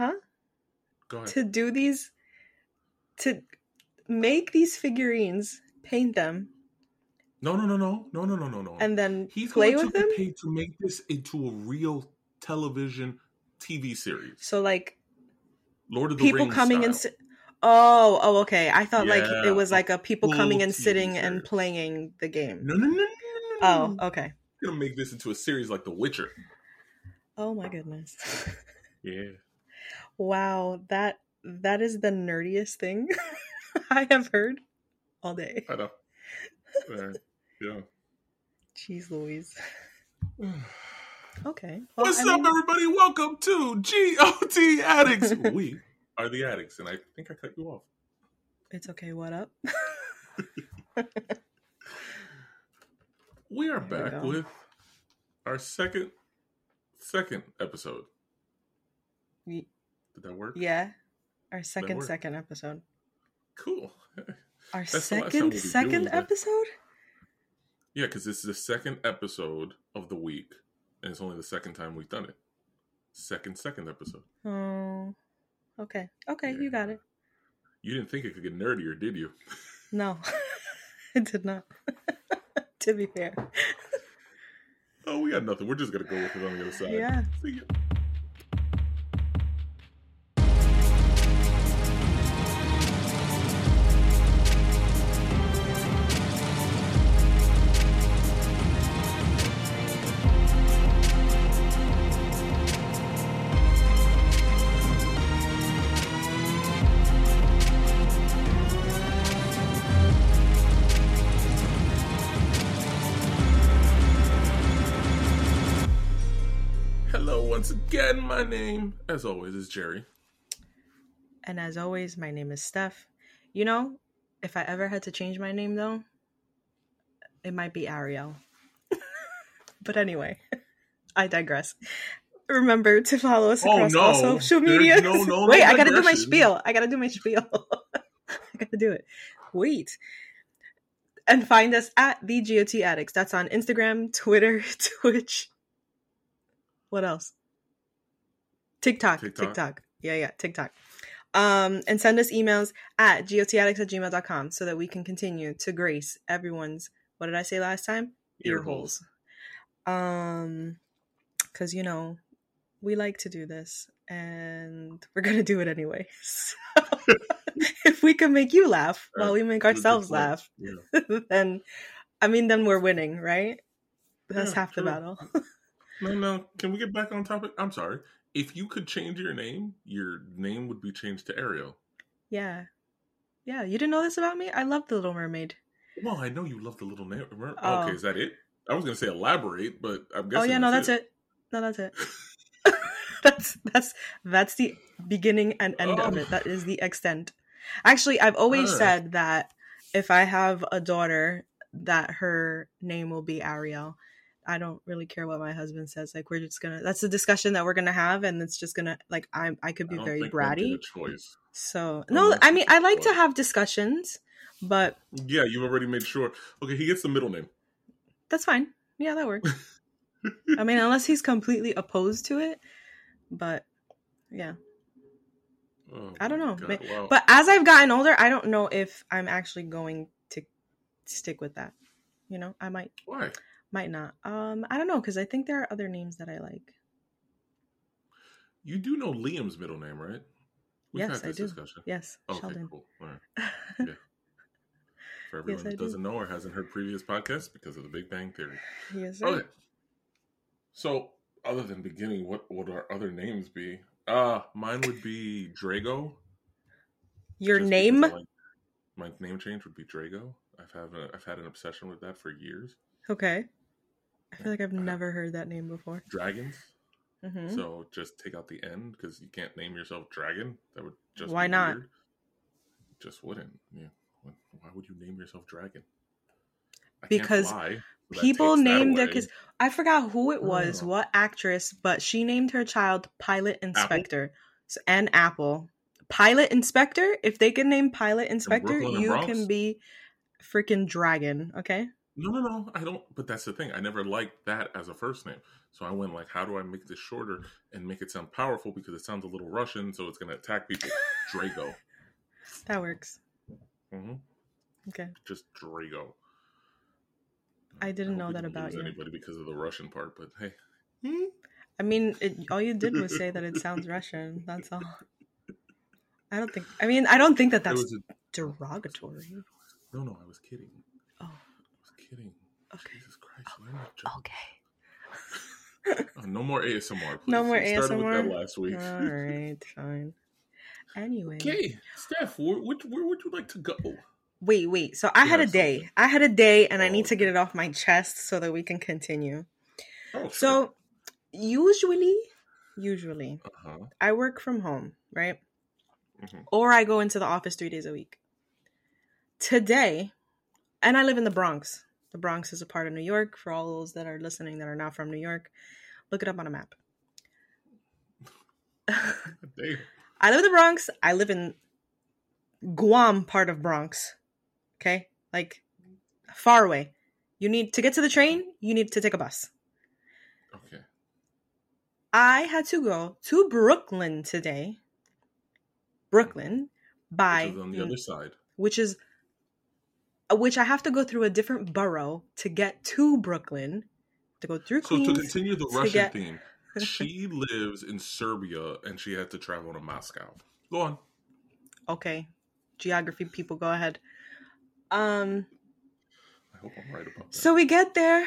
huh? Go ahead. To do these, to make these figurines, paint them, no, no, no, no, no, no, no, no, no. and then He's play going with to them. paid to make this into a real television TV series. So like Lord of the people Rings coming and si- oh oh okay. I thought like it was like a people coming and TV sitting and playing the game. No, no, no, no, no, Oh okay. Gonna make this into a series like The Witcher. Oh my goodness. Yeah. Wow that that is the nerdiest thing I have heard all day. I know. Uh, yeah. Jeez Louise. Okay. Well, What's I up, everybody? Welcome to GOT Addicts. we are the addicts, and I think I cut you off. It's okay. What up? We are There back go. with our second second episode. Ye- Did that work? yeah. Our second second episode. Cool. Our That's the last time second second episode? Yeah, because this is the second episode of the week, and it's only the second time we've done it. Second, second episode. Oh. Okay. Okay, you got it. You didn't think it could get nerdier, did you? No. it did not. to be fair. Oh, we got nothing. We're just gonna go with it on the other side. Yeah. Hello, once again. My name, as always, is Jerry. And as always, my name is Steph. You know, if I ever had to change my name though, it might be Ariel. but anyway, I digress. Remember to follow us Oh, across no. all social media. no- no- Wait, I gotta do my spiel. I gotta do my spiel. I gotta do it. Wait. And find us at the GOT Addicts. That's on Instagram, Twitter, Twitch. What else? TikTok. TikTok. TikTok. Yeah, yeah, TikTok. Um, and send us emails at gotaddicts at gmail.com so that we can continue to grace everyone's, what did I say last time? Ear holes. Um, because, you know, we like to do this and we're going to do it anyway. So if we can make you laugh while we make ourselves laugh, Yeah. then, I mean, then we're winning, right? That's Yeah, half the true. battle. No, no. Can we get back on topic? I'm sorry. If you could change your name, your name would be changed to Ariel. yeah. Yeah. You didn't know this about me? I love The Little Mermaid. Well, I know you love the little Mermaid. Oh. Okay, is that it? I was going to say elaborate, but I'm oh, guessing. Oh yeah, no, that's it. No, that's it. that's that's that's the beginning and end of Oh. it. That is the oh. extent. Actually, I've always Alright. said that if I have a daughter, that her name will be Ariel. I don't really care what my husband says. Like we're just gonna. That's a discussion that we're gonna have, and it's just gonna like I I could I be don't very bratty. So no, I mean I like to have discussions, but Yeah, you've already made sure. Okay, he gets the middle name. that's fine. Yeah, that works. I mean, unless he's completely opposed to it, but yeah. Oh, I don't know. God, But- wow. But as I've gotten older, I don't know if I'm actually going to stick with that. You know, I might why? Might not. Um, I don't know because I think there are other names that I like. You do know Liam's middle name, right? We've yes, had this I do. discussion. Yes, Okay, Sheldon. cool. Right. Yeah. For everyone that do. doesn't know or hasn't heard previous podcasts because of the Big Bang Theory. yes, sir. Okay. So, other than beginning, what would our other names be? Uh, mine would be Drago. Your just name? Like- my name change would be Drago. I've had a, I've had an obsession with that for years. Okay. I feel like I've never heard that name before. Dragons. hmm So just take out the N because you can't name yourself Dragon. That would just Why not? weird. Just wouldn't. Yeah. Why- would you name yourself Dragon? I Because fly, People named their kids. I forgot who it was, Oh. what actress, but she named her child Pilot Inspektor So- and Apple. Pilot Inspektor. If they can name Pilot Inspektor, and you can be freaking dragon. Okay. No, no, no. I don't. But that's the thing. I never liked that as a first name. So I went like, how do I make this shorter and make it sound powerful because it sounds a little Russian, so it's going to attack people. Drago. That works. hmm Okay. Just Drago. I didn't hope know that about you. Anybody because of the Russian part, but hey. I mean, it, all you did was say that it sounds Russian. That's all. I don't think. I mean, I don't think that that's was a, derogatory. no, no. I was kidding. Oh, I kidding. okay. Jesus Christ! why am Okay. Oh, no more ASMR. Please. No more We started with ASMR? that last week. All right, fine. Anyway, Okay, Steph, where, where, where would you like to go? wait, wait. So I You had a day. something. I had a day, and I Oh, need to get it off my chest so that we can continue. Oh, So, usually, usually, uh huh. I work from home, right? Mhm. Or I go into the office three days a week. Today, and I live in the Bronx. The Bronx is a part of New York. For all those that are listening that are not from New York, look it up on a map. I live in the Bronx. I live in Guam part of Bronx. Okay? Like far away. You need to get to the train, you need to take a bus. Okay. I had to go to Brooklyn today. Brooklyn by Which is on the other side. which is which I have to go through a different borough to get to Brooklyn. To go through So to continue the to Russian get- theme, she lives in Serbia and she had to travel to Moscow. Go on. okay. Geography people go ahead. Um I hope I'm right about that. So we get there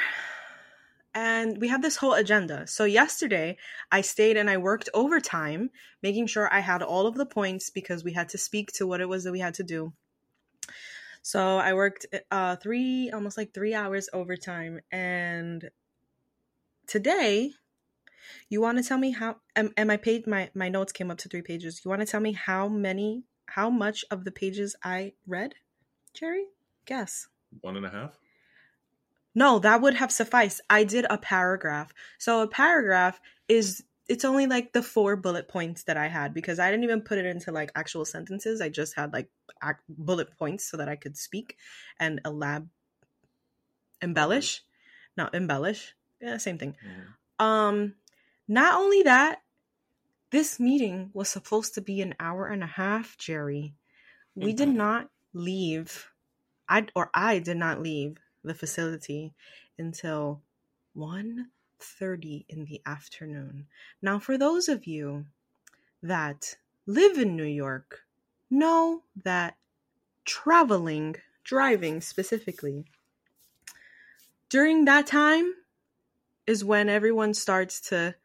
and we have this whole agenda. So yesterday I stayed and I worked overtime, making sure I had all of the points because we had to speak to what it was that we had to do. So I worked uh 3 almost like 3 hours overtime and today you want to tell me how and, and my page my my notes came up to 3 pages. You want to tell me how many how much of the pages I read? Jerry? Guess. One and a half. No, that would have sufficed. I did a paragraph. So a paragraph is it's only like the four bullet points that I had because I didn't even put it into like actual sentences. I just had like ac- bullet points so that I could speak and elab embellish. Not embellish. Yeah, same thing. Mhm. Um not only that, this meeting was supposed to be an hour and a half, Jerry. We did Mhm. not leave. I or I did not leave the facility until 1:30 in the afternoon. Now for those of you that live in New York, know that traveling, driving specifically, during that time is when everyone starts to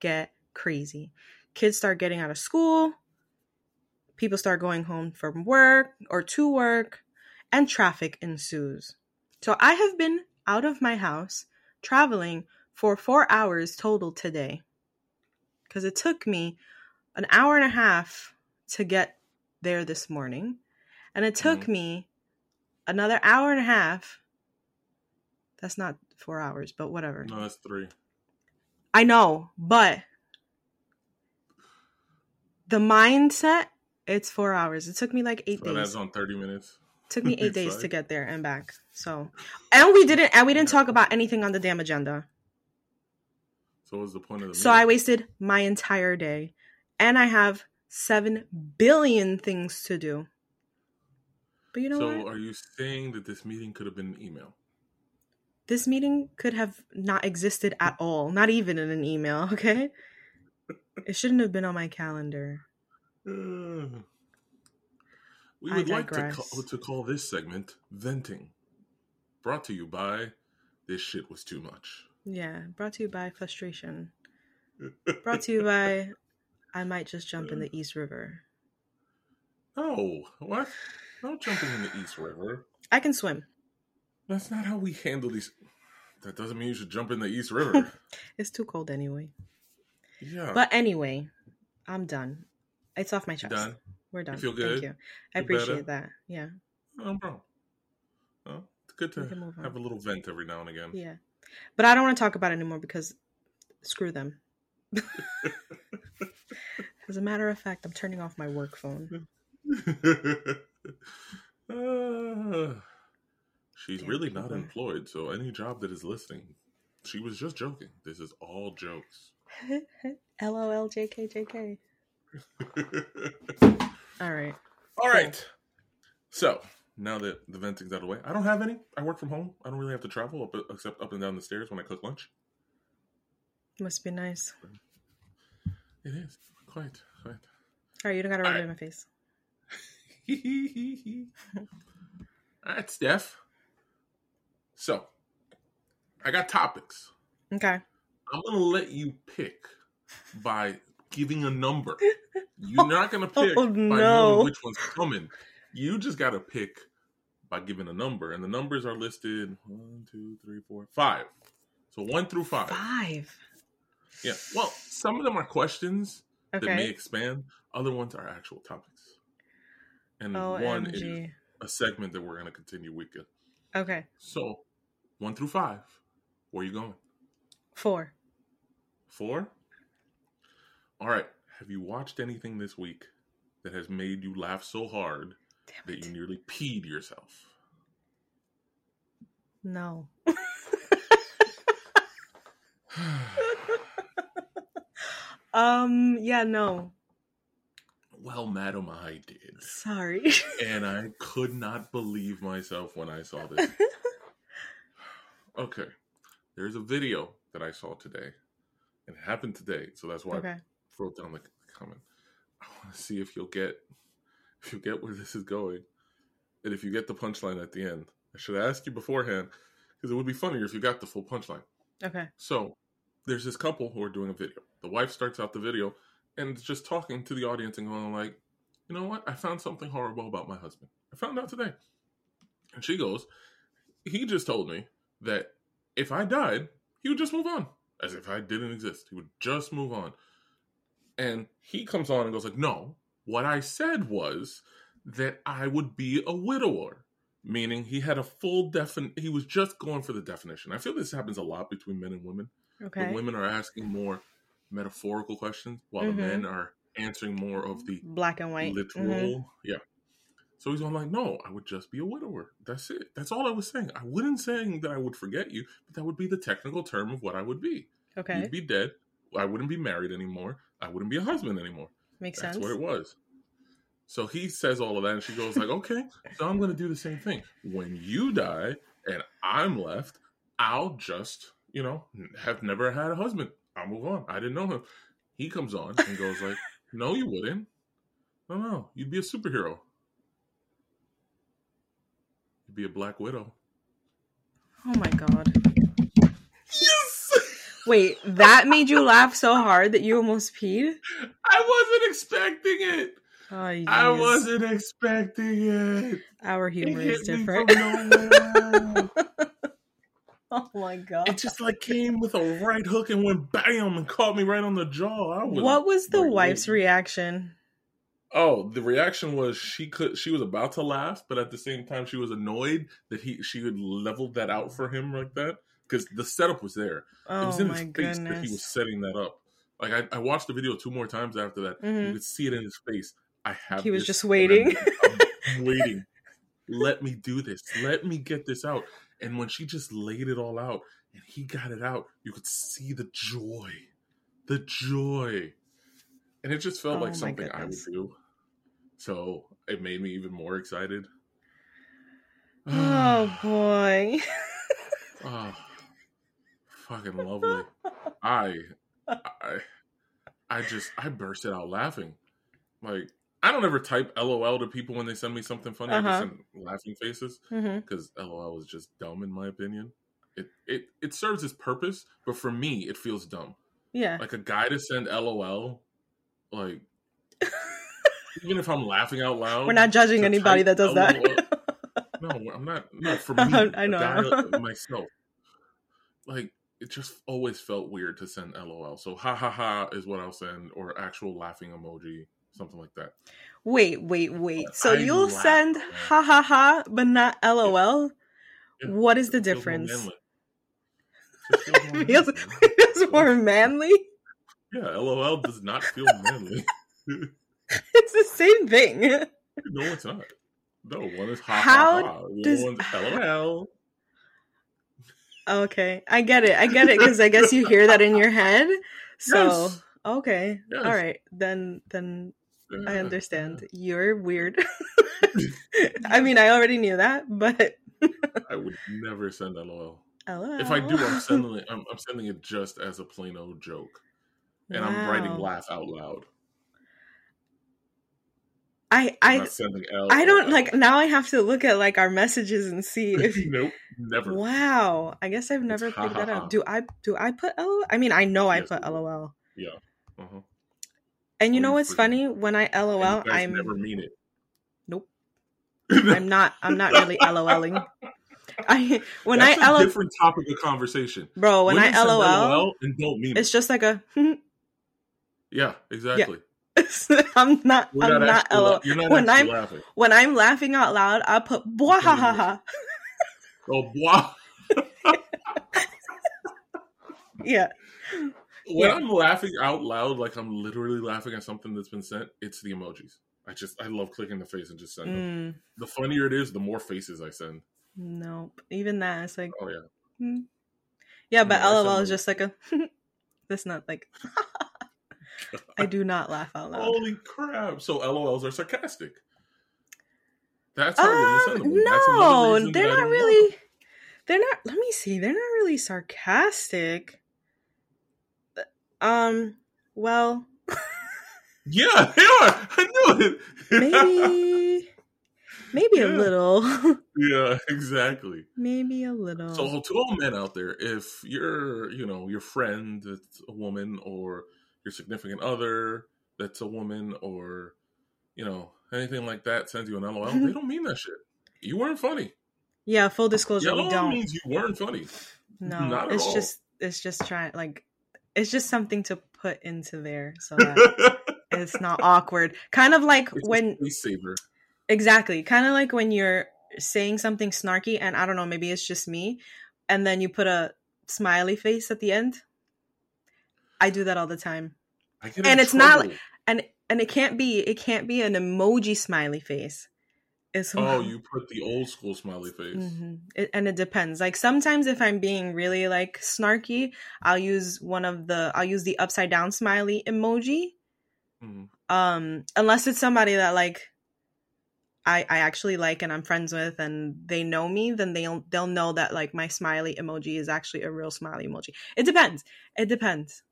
get crazy. Kids start getting out of school, people start going home from work or to work, and traffic ensues. So I have been out of my house traveling for four hours total today because it took me an hour and a half to get there this morning, and it took Mhm. me another hour and a half. That's not four hours, but whatever. No, that's three. I know, but the mindset, it's four hours. It took me like eight So days. adds on thirty minutes. took me eight days to get there and back. So, and we didn't, and we didn't talk about anything on the damn agenda. So what was the point of the So I wasted my entire day, and I have seven billion things to do. But you know so what? are you saying that this meeting could have been an email? This meeting could have not existed at all, not even in an email. Okay, it shouldn't have been on my calendar. Uh, we would like to call, to call this segment venting. Brought to you by this shit was too much. Yeah, brought to you by frustration. Brought to you by I might just jump in the uh. East River. Oh, what? No jumping in the East River. I can swim. That's not how we handle these. That doesn't mean you should jump in the East River. It's too cold anyway. yeah. But anyway, I'm done. It's off my chest. done? We're done. feel good? Thank you. I Feel better? appreciate that. Yeah. No problem. Well, it's good to can move on. have a little vent every now and again. Yeah. But I don't want to talk about it anymore because screw them. As a matter of fact, I'm turning off my work phone. uh, She's Damn really not employed, so any job that is listening, she was just joking. This is all jokes. LOL, JK, JK. All right. all right. So now that the venting's out of the way, I don't have any. I work from home. I don't really have to travel up, except up and down the stairs when I cook lunch. Must be nice. It is quite quite. All right, you don't gotta rub it in my face. Right, Steph. So, I got topics. Okay. I'm gonna let you pick by giving a number. You're not gonna oh, pick Oh, by no. knowing which one's coming. You just gotta pick by giving a number, and the numbers are listed one, two, three, four, five. So one through five. Five. Yeah. Well, some of them are questions that may expand. Other ones are actual topics. And oh, one is a segment that we're gonna continue weekend. Okay. So, one through five. Where you going? Four. Four? All right. Have you watched anything this week that has made you laugh so hard Damn that it. you nearly peed yourself? No. Um, yeah, no. well, madam, I did. Sorry. And I could not believe myself when I saw this. Okay. There's a video that I saw today. It happened today. So that's why okay. I wrote down the comment. I want to see if you'll get if you get where this is going, and if you get the punchline at the end. I should ask you beforehand because it would be funnier if you got the full punchline. Okay. So there's this couple who are doing a video. The wife starts out the video and is just talking to the audience and going like, "You know what? I found something horrible about my husband. I found out today." And she goes, "He just told me that if I died, he would just move on, as if I didn't exist. He would just move on." And he comes on and goes like, "No, what I said was that I would be a widower." Meaning he had a full defin he was just going for the definition. I feel this happens a lot between men and women. Okay. The women are asking more metaphorical questions while the Mhm. men are answering more of the Black and white. literal. Mhm. Yeah. So he's going like, no, I would just be a widower. That's it. That's all I was saying. I wouldn't saying that I would forget you, but that would be the technical term of what I would be. Okay. You'd be dead. I wouldn't be married anymore. I wouldn't be a husband anymore. Makes That's sense. what it was. So he says all of that, and she goes like, "Okay, so I'm going to do the same thing. When you die and I'm left, I'll just, you know, have never had a husband. I'll move on. I didn't know him." He comes on and goes like, "No, you wouldn't. No, no, you'd be a superhero. You'd be a Black Widow." Oh my god. Wait, that made you laugh so hard that you almost peed? I wasn't expecting it. Oh, I wasn't expecting it. Our humor is different. oh my god. it just like came with a right hook and went bam and caught me right on the jaw. I was what was the wife's reaction? Oh, the reaction was she could she was about to laugh, but at the same time she was annoyed that he she had leveled that out for him like that because the setup was there. it was Oh in his face that he was setting that up. Like I, I watched the video two more times after that. You Mhm. could see it in his face. I have. He was just waiting. Waiting. Let me do this. Let me get this out. And when she just laid it all out and he got it out, you could see the joy, the joy, and it just felt Oh like something I would do. So it made me even more excited. Oh boy. Oh, fucking lovely. I, I, I just I bursted out laughing. Like I don't ever type LOL to people when they send me something funny. I Uh-huh. just send laughing faces because LOL is just dumb in my opinion. It it it serves its purpose, but for me, it feels dumb. Yeah. Like a guy to send LOL, like even if I'm laughing out loud, We're not judging anybody that does that. No, I'm not. Not for me. I know. guy myself. Like it just always felt weird to send LOL. So ha ha ha is what I'll send, or actual laughing emoji, something like that. Wait, wait, wait. So I you'll laugh, send man. ha ha ha, but not lol. Yeah. What is the It feels more difference? It feels feels, manly. more manly. Yeah, LOL does not feel manly. It's the same thing. no, it's not. No, one is ha How ha ha. Does- LOL. Okay, I get it. I get it because I guess you hear that in your head. So Yes. okay, Yes. all right, then then I understand. You're weird. I mean, I already knew that, but. I would never send LOL. LOL. Oh, if I do, I'm sending it. I'm, I'm sending it just as a plain old joke, and I'm writing laugh out loud. I I not sending L. I don't like now. I have to look at like our messages and see if. nope, never. Wow, I guess I've never ha, picked that ha, ha. up. Do I do I put LOL? I mean, I know I put. LOL. Yeah. Uh-huh. And you know what's funny? When I LOL, I'm never mean it. Nope. I'm not I'm not really LOLing. I when That's I a LOL, different topic of conversation. bro, when Women I send LOL, and don't mean it's it. just like a Yeah, exactly. I'm not We're I'm not actually LOL. la- You're not when I'm laughing. when I'm laughing out loud, I put blah ha ha ha. Oh, wow. Yeah. When Yeah. I'm laughing out loud, like I'm literally laughing at something that's been sent, it's the emojis. I just I love clicking the face and just send them. Mm, The funnier it is, the more faces I send. nope. Even that, it's like Oh yeah. hmm. Yeah, but No, LOL is just like a that's not like I do not laugh out loud. Holy crap! So LOLs are sarcastic. That's how Um, no, they're not really. They're not. Let me see. They're not really sarcastic. Um. Well. Yeah, they are. I knew it. maybe, maybe a little. yeah, exactly. maybe a little. So to all men out there, if you're, you know, your friend that's a woman or your significant other that's a woman or, you know, anything like that sends you an LOL, they mm-hmm. don't mean that shit. You weren't funny. yeah. Full disclosure, we LOL don't. means you weren't funny. no, not it's all. just. It's just trying. Like, it's just something to put into there so that it's not awkward. Kind of like It's when. Exactly. Kind of like when you're saying something snarky, and I don't know, maybe it's just me, and then you put a smiley face at the end. I do that all the time. And it's not trouble. And and it can't be it can't be an emoji smiley face. It's Oh, you put the old school smiley face. Mhm. It, and it depends. Like sometimes if I'm being really like snarky, I'll use one of the I'll use the upside down smiley emoji. Mhm. um unless it's somebody that like I, I actually like and I'm friends with and they know me, then they'll they'll know that like my smiley emoji is actually a real smiley emoji. It depends. It depends.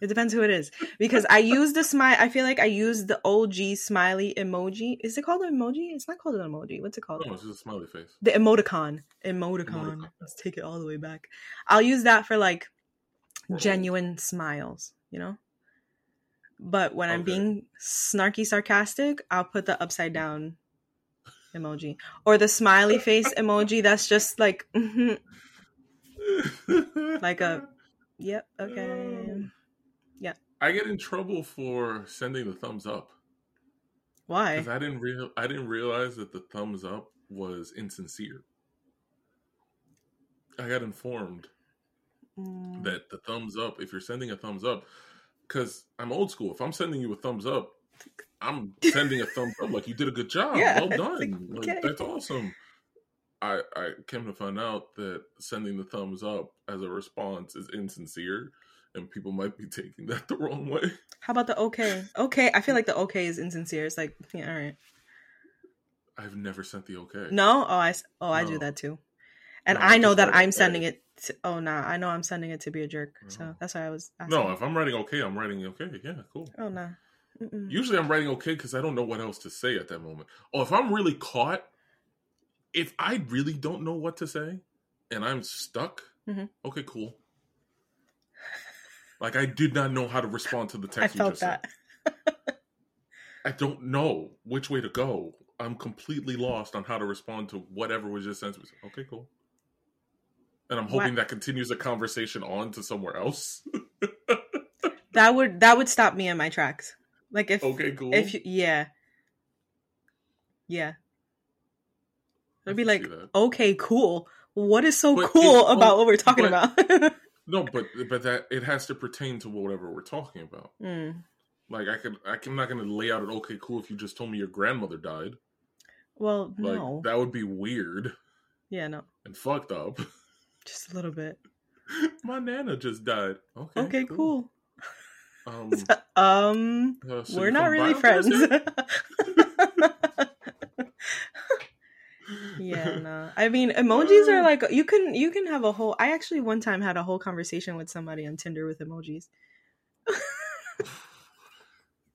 It depends who it is. Because I use the smile I feel like I use the OG smiley emoji. Is it called an emoji? It's not called an emoji. What's it called? No, it's just a smiley face. The emoticon. Emoticon. Emoticon. Let's take it all the way back. I'll use that for like genuine smiles, you know? But when I'm being snarky sarcastic, I'll put the upside down emoji or the smiley face emoji that's just like like a yep, okay. I get in trouble for sending the thumbs up Why? because I didn't real I didn't realize that the thumbs up was insincere. I got informed Mm, that the thumbs up, if you're sending a thumbs up, because I'm old school. If I'm sending you a thumbs up, I'm sending a thumbs up like you did a good job. Yeah, well done. like, okay. that's awesome. I I came to find out that sending the thumbs up as a response is insincere, and people might be taking that the wrong way. How about the okay? Okay, I feel like the okay is insincere. It's like, yeah, all right. I've never sent the okay. No, oh, I oh, I do that too, and No, I know that I'm okay. sending it. To, oh, nah, I know I'm sending it to be a jerk. So Oh. that's why I was. Asking. No, if I'm writing okay, I'm writing okay. Yeah, cool. Oh no. Mm-mm. Usually I'm writing okay because I don't know what else to say at that moment. Oh, if I'm really caught, if I really don't know what to say and I'm stuck, Mhm. okay, cool. Like I did not know how to respond to the I text you felt just that. sent. I don't know which way to go. I'm completely lost on how to respond to whatever was just sent. to me. Okay, cool. And I'm hoping that continues the conversation on to somewhere else. That would that would stop me in my tracks. Like if okay, cool. if you, yeah yeah I it'd be like okay cool what is so But cool it- about oh, what we're talking but- about No, but but that it has to pertain to whatever we're talking about. Mm. Like I could, I can, I'm not going to lay out an okay, cool if you just told me your grandmother died. Well, Like no. that would be weird yeah, no. and fucked up. Just a little bit. My nana just died. Okay. Okay, cool. Um, Um, uh, so we're not really friends. Yeah, no. I mean, emojis are mm. like you can you can have a whole. I actually one time had a whole conversation with somebody on Tinder with emojis.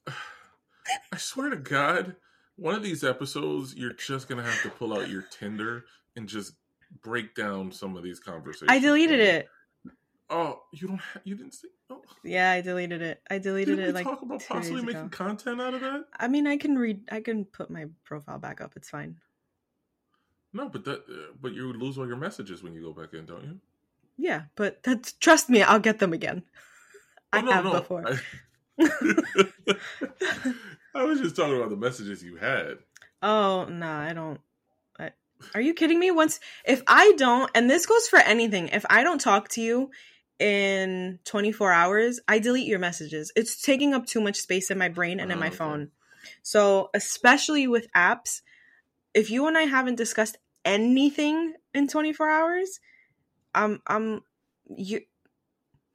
I swear to God, one of these episodes, you're just gonna have to pull out your Tinder and just break down some of these conversations. I deleted it. Oh, you don't. Ha- you didn't see. Oh. Yeah, I deleted it. I deleted Did it we like talk about possibly making ago. content out of that? I mean, I can read. I can put my profile back up. It's fine. No, but that. Uh, but you would lose all your messages when you go back in, don't you? Yeah, but that's trust me, I'll get them again. I Oh, no, have no, before. I, I was just talking about the messages you had. Oh no, I don't. I, are you kidding me? Once if I don't, and this goes for anything, if I don't talk to you in 24 hours, I delete your messages. It's taking up too much space in my brain and in Oh, my okay. phone. So, especially with apps, if you and I haven't discussed anything in 24 hours, I'm I'm you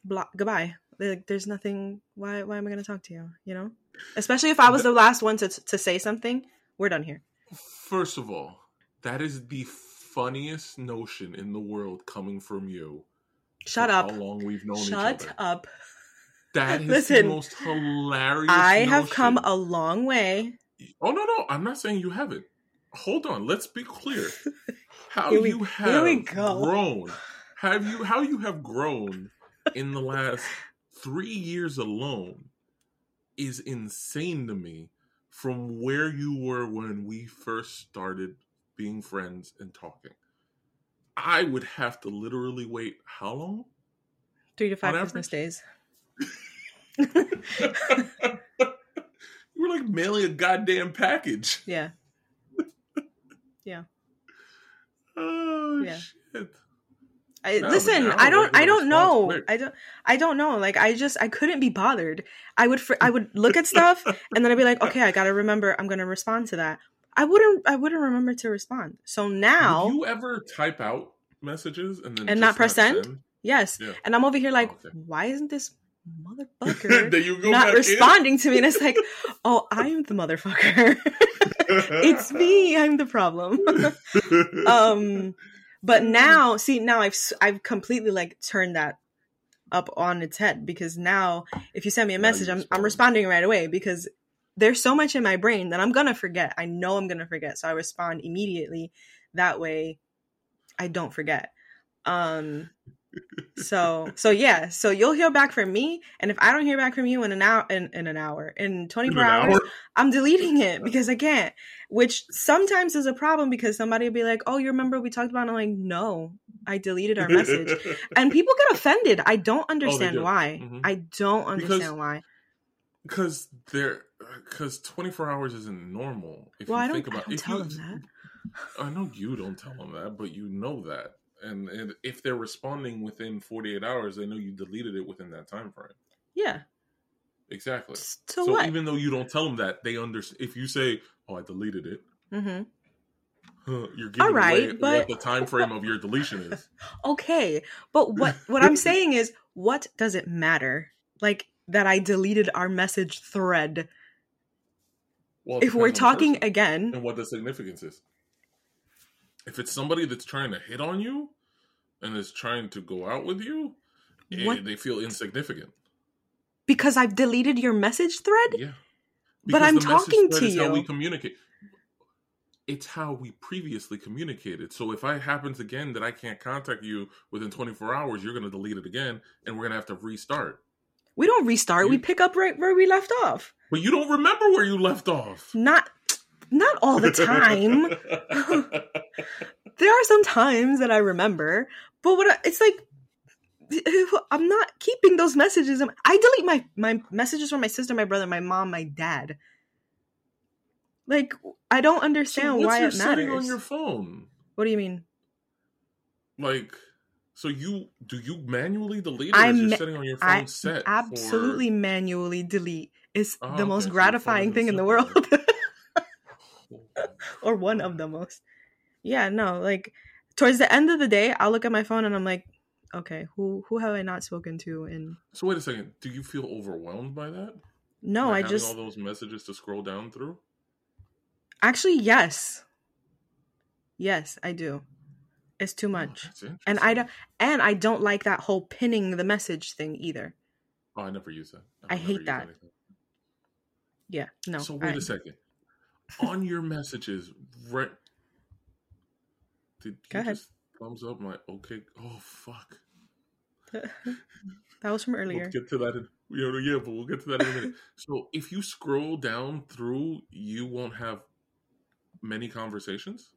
block goodbye. Like there's nothing why why am I going to talk to you, you know? Especially if I was the last one to to say something, we're done here. First of all, that is the funniest notion in the world coming from you. Shut up. How long we've known Shut each other? up. That is Listen, the most hilarious. I have come a long way. Oh no, no, I'm not saying you haven't. Hold on, let's be clear. How we- you have grown, have you? How you have grown in the last three years alone is insane to me. From where you were when we first started being friends and talking, I would have to literally wait how long? Three to five On business days. you were like mailing a goddamn package. Yeah. Oh Yeah. shit! I, No, listen, now I don't. I don't know. I don't. I don't know. Like I just. I couldn't be bothered. I would. fr- I would look at stuff and then I'd be like, okay, I gotta remember. I'm gonna respond to that. I wouldn't. I wouldn't remember to respond. So now, Would you ever type out messages and then And just not press send? send? yes. Yeah. And I'm over here like, oh, Okay. why isn't this motherfucker not responding to me? And it's like, oh, I'm the motherfucker. it's me. I'm the problem. um but now see now i've I've completely like turned that up on its head because now if you send me a message I'm. I'm responding right away because there's so much in my brain that i'm gonna forget i know i'm gonna forget so i respond immediately that way i don't forget um so so yeah so you'll hear back from me and if i don't hear back from you in an hour in, in an hour in 24 In hours hour? I'm deleting it because I can't. Which sometimes is a problem because somebody will be like, "Oh, you remember we talked about?" it?" I'm like, "No, I deleted our message," and people get offended. I don't understand do. why. Mhm. I don't understand Because- why. because they're because 24 hours isn't normal. If Well, you I think I about, don't if tell you, them that. I know you don't tell them that, but you know that. And, if they're responding within 48 hours, they know you deleted it within that time frame. Yeah. Exactly. So, So, what? even though you don't tell them that, they understand. If you say, "Oh, I deleted it," hmm huh, you're giving All right, away but- what the time frame of your deletion is. Okay, but what what I'm saying is, what does it matter? Like that I deleted our message thread. Well, If we're depends on the talking again, and what the significance is. If it's somebody that's trying to hit on you and is trying to go out with you, eh, What? they feel insignificant. because I've deleted your message thread. Yeah. But I'm talking to is How we communicate. It's how we previously communicated. So if it happens again that I can't contact you within 24 hours, you're going to delete it again, and we're going to have to restart. We don't restart. We pick up right where we left off. But you don't remember where you left off. Not not all the time. there are some times that I remember, but what I, it's like I'm not keeping those messages. I delete my my messages from my sister, my brother, my mom, my dad. Like I don't so understand what's why it matters. on your phone? What do you mean? Like, so you do you manually delete or is your setting on your phone I set? for- absolutely manually delete. It's Oh, the most so phone gratifying thing in the world. or one of the most. Yeah, no, like towards the end of the day, I'll look at my phone and I'm like, okay, who who have I not spoken to? And So wait a second. Do you feel overwhelmed by that? no, I just all those messages to scroll down through. actually yes, yes, I do. It's too Oh, much, that's and I don't, and I don't like that whole pinning the message thing either. Oh, I never use that. I never hate that. anything. Yeah, no. so wait I- a second. On your messages, right? Did Go you ahead. just thumbs up? My okay. Oh fuck. that was from earlier. We'll get to that. In, you know, yeah, but we'll get to that in a minute. so if you scroll down through, you won't have many conversations.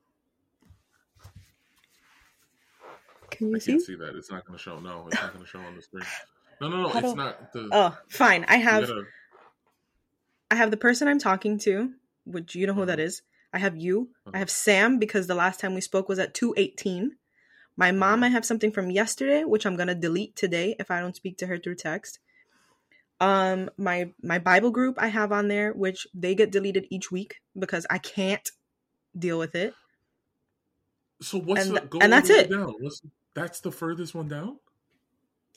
Can you I see? can't see that. It's not going to show. No, it's not going to show on the screen. No, no, no. How It's do- not the. Oh, fine. I have gotta- I have the person I'm talking to, which you know who that Uh-huh. I have you. I have Sam because the last time we spoke was at 218. My mom, Uh-huh. I have something from yesterday, which I'm gonna delete today if I don't speak to her through text. Um, my my Bible group I have on there, which they get deleted each week because I can't deal with it. So what's and the go and that's it. Down. What's that's the furthest one down?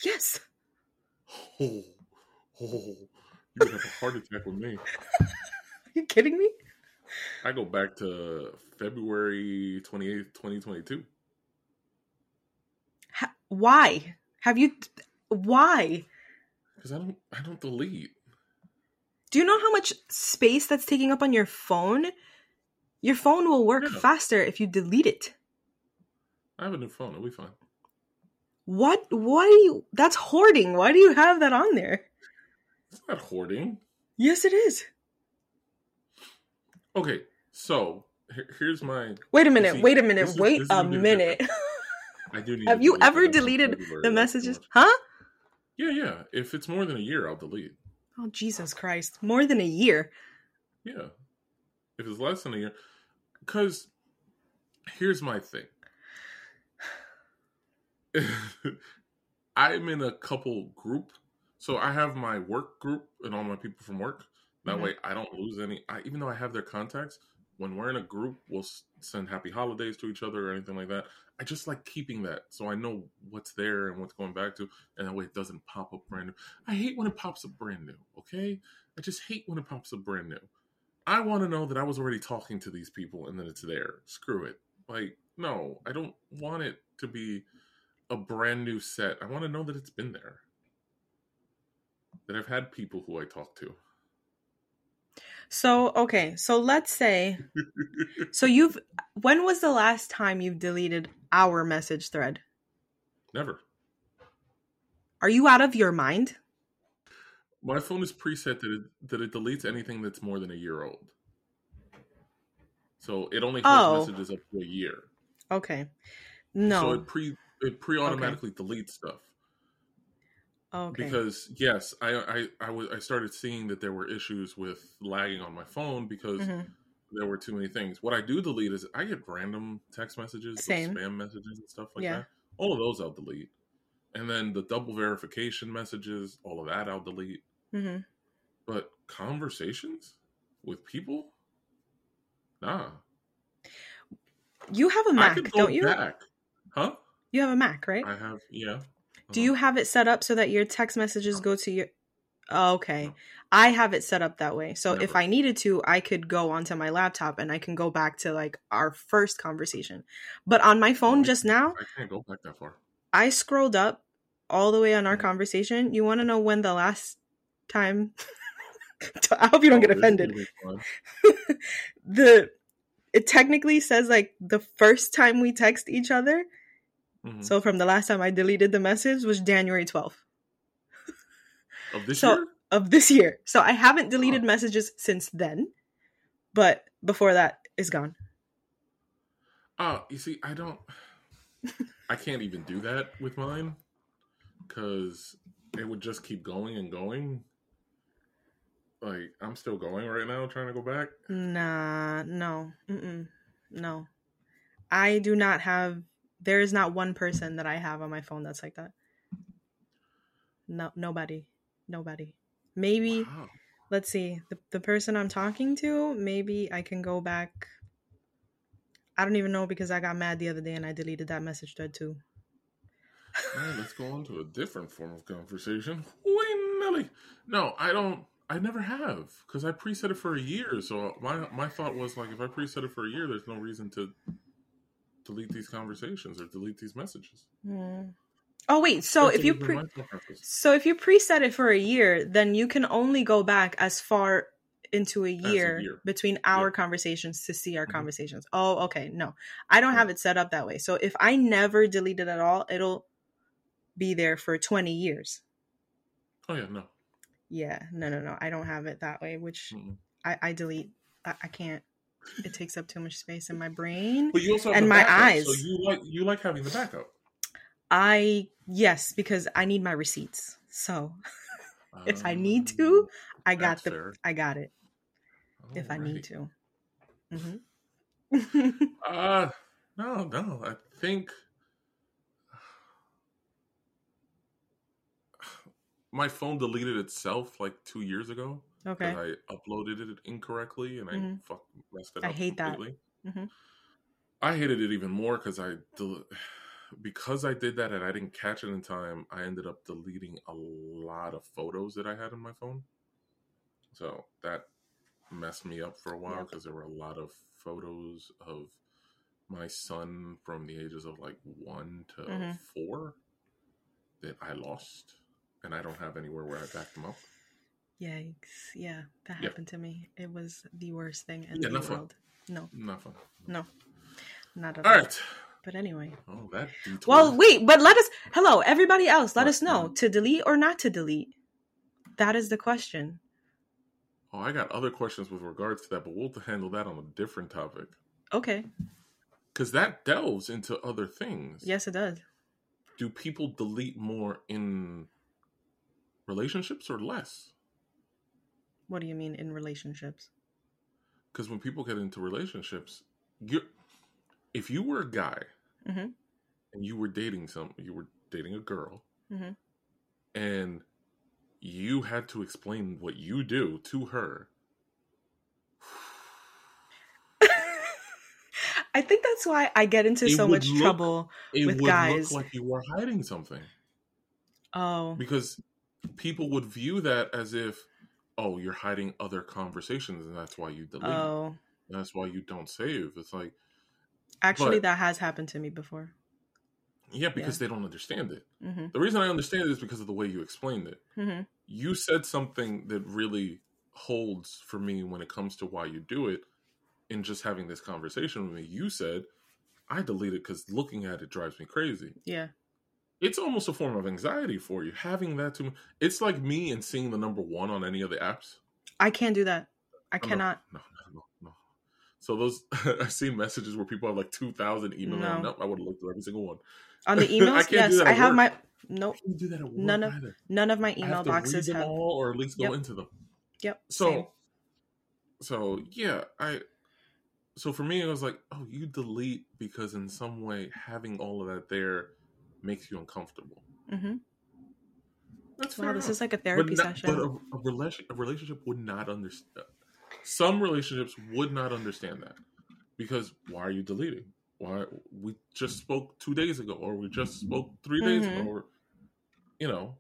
Yes. Oh, oh, you would have a heart attack with me. Are you kidding me? I go back to February twenty eighth, twenty twenty two. Ha- why? Have you? Why? Because I don't, I don't delete. Do you know how much space that's taking up on your phone? Your phone will work Yeah. faster if you delete it. I have a new phone. It'll be fine. What? Why do you? That's hoarding. Why do you have that on there? It's not hoarding. Yes, it is. Okay, so here's my. Wait a minute. see, wait a minute. is- wait a minute. I do need. have you ever deleted the messages? Huh? Yeah, yeah. If it's more than a year, I'll delete. Oh Jesus Christ! More than a year. Yeah. If it's less than a year, because here's my thing. I'm in a couple group, so I have my work group and all my people from work. That Mhm. way, I don't lose any. I, even though I have their contacts, when we're in a group, we'll send happy holidays to each other or anything like that. I just like keeping that, so I know what's there and what's going back to, and that way it doesn't pop up brand new. I hate when it pops up brand new. Okay, I just hate when it pops up brand new. I want to know that I was already talking to these people and then it's there. Screw it. Like, no, I don't want it to be a brand new set. I want to know that it's been there. That I've had people who I talk to. So okay. So let's say. So you've. When was the last time you've deleted our message thread? Never. Are you out of your mind? My phone is preset that it, that it deletes anything that's more than a year old. So it only holds Oh. messages up to a year. Okay. No. So it pre it pre automatically deletes stuff. Okay. because yes I, I I wa- I started seeing that there were issues with lagging on my phone because Mhm. there were too many things what i do delete is i get random text messages Same. spam messages and stuff like Yeah. that all of those i'll delete and then the double verification messages all of that i'll delete hmm but conversations with people nah You have a Mac, don't you? back huh You have a Mac, right? i have yeah Do Uh-huh. you have it set up so that your text messages go to your? Oh, okay, I have it set up that way. So if I needed to, I could go onto my laptop and I can go back to like our first conversation. But on my phone I- just now, i can't go back that far I scrolled up all the way on our Mhm. conversation. You want to know when the last time? I hope you don't Oh, get offended. gonna be fun. the it technically says like the first time we text each other. Mhm. So from the last time I deleted the message was January twelfth. of this so- year of this year. So I haven't deleted Huh. messages since then, but before that is gone. Oh, you see, I don't. I can't even do that with mine because it would just keep going and going. Like I'm still going right now, trying to go back. Nah, no, mm-mm, no. I do not have. There is not one person that I have on my phone that's like that. No, nobody, nobody. Maybe Wow. let's see the the person I'm talking to. Maybe I can go back. I don't even know because I got mad the other day and I deleted that message thread too. Right, let's go on to a different form of conversation. Wait, Nelly. No, I don't. I never have because I preset it for a year. So uh, my my thought was like, if I preset it for a year, there's no reason to delete these conversations or delete these messages. Hmm. Oh wait, so That's if you pre- my thought process. so if you preset it for a year, then you can only go back as far into a a year, year. between our Yeah. conversations to see our Mhm. conversations. Oh, okay. No. I don't Yeah. have it set up that way. So if I never delete it at all, it'll be there for 20 years. Oh yeah, no. Yeah. No, no, no. I don't have it that way, which Mm-mm. I, I delete. I, I can't. It takes up too much space in my brain. But you also have And my backup, eyes. So you like you like having the backup. I yes, because I need my receipts. So if I need Um, to, I got the fair. I got it if I need to. hmm Uh no, no. I think my phone deleted itself like two years ago. Okay. I uploaded it incorrectly and I Mhm. fuck messed it I up I hate that. completely. Mhm. I hated it even more because I del- because I did that and I didn't catch it in time. I ended up deleting a lot of photos that I had on my phone. So that messed me up for a while Yep. because there were a lot of photos of my son from the ages of like one to Mhm. four that I lost, and I don't have anywhere where I backed them up. Yikes! Yeah, that Yeah. happened to me. It was the worst thing in Yeah, the not fun. world. No, Not fun. no, not at All all. right. But anyway. Oh, that detour. Well, wait, but let us. Hello, everybody else. Let us know mm-hmm. to delete or not to delete. That is the question. Oh, I got other questions with regards to that, but we'll handle that on a different topic Okay. because that delves into other things. Yes, it does. Do people delete more in relationships or less? What do you mean in relationships? Because when people get into relationships, you if you were a guy Mhm. and you were dating some, you were dating a girl, Mhm. and you had to explain what you do to her. I think that's why I get into It so much look- trouble. It With would guys. look like you were hiding something. Oh, because people would view that as if oh you're hiding other conversations and that's why you delete oh. that's why you don't save. It's like Actually, But- that has happened to me before. yeah because they don't understand it. Hmm the reason i understand it is because of the way you explained it. Hmm you said something that really holds for me when it comes to why you do it in just having this conversation with me. You said i delete it because looking at it drives me crazy. Yeah. It's almost a form of anxiety for you having that to it's like me and seeing the number one on any of the apps I can't do that. I Oh, cannot. No, no, no, no. So those I've seen messages where people have like two thousand emails. No. Nope, I would have looked through every single one. On the I emails, can't do yes. that I have work. my nope. I can't do that at work None of- either. None of my I email boxes have. all, or at least go Yep. into them. Yep. So, same. so yeah, I. So for me, it was like, oh, you delete because in some way having all of that there makes you uncomfortable. hmm That's Wow, fair this enough. is like a therapy but not, session. But a, a, relation, a relationship would not understand. Some relationships would not understand that because why are you deleting? Why we just spoke two days ago, or we just spoke 3 days Mhm. ago, or you know,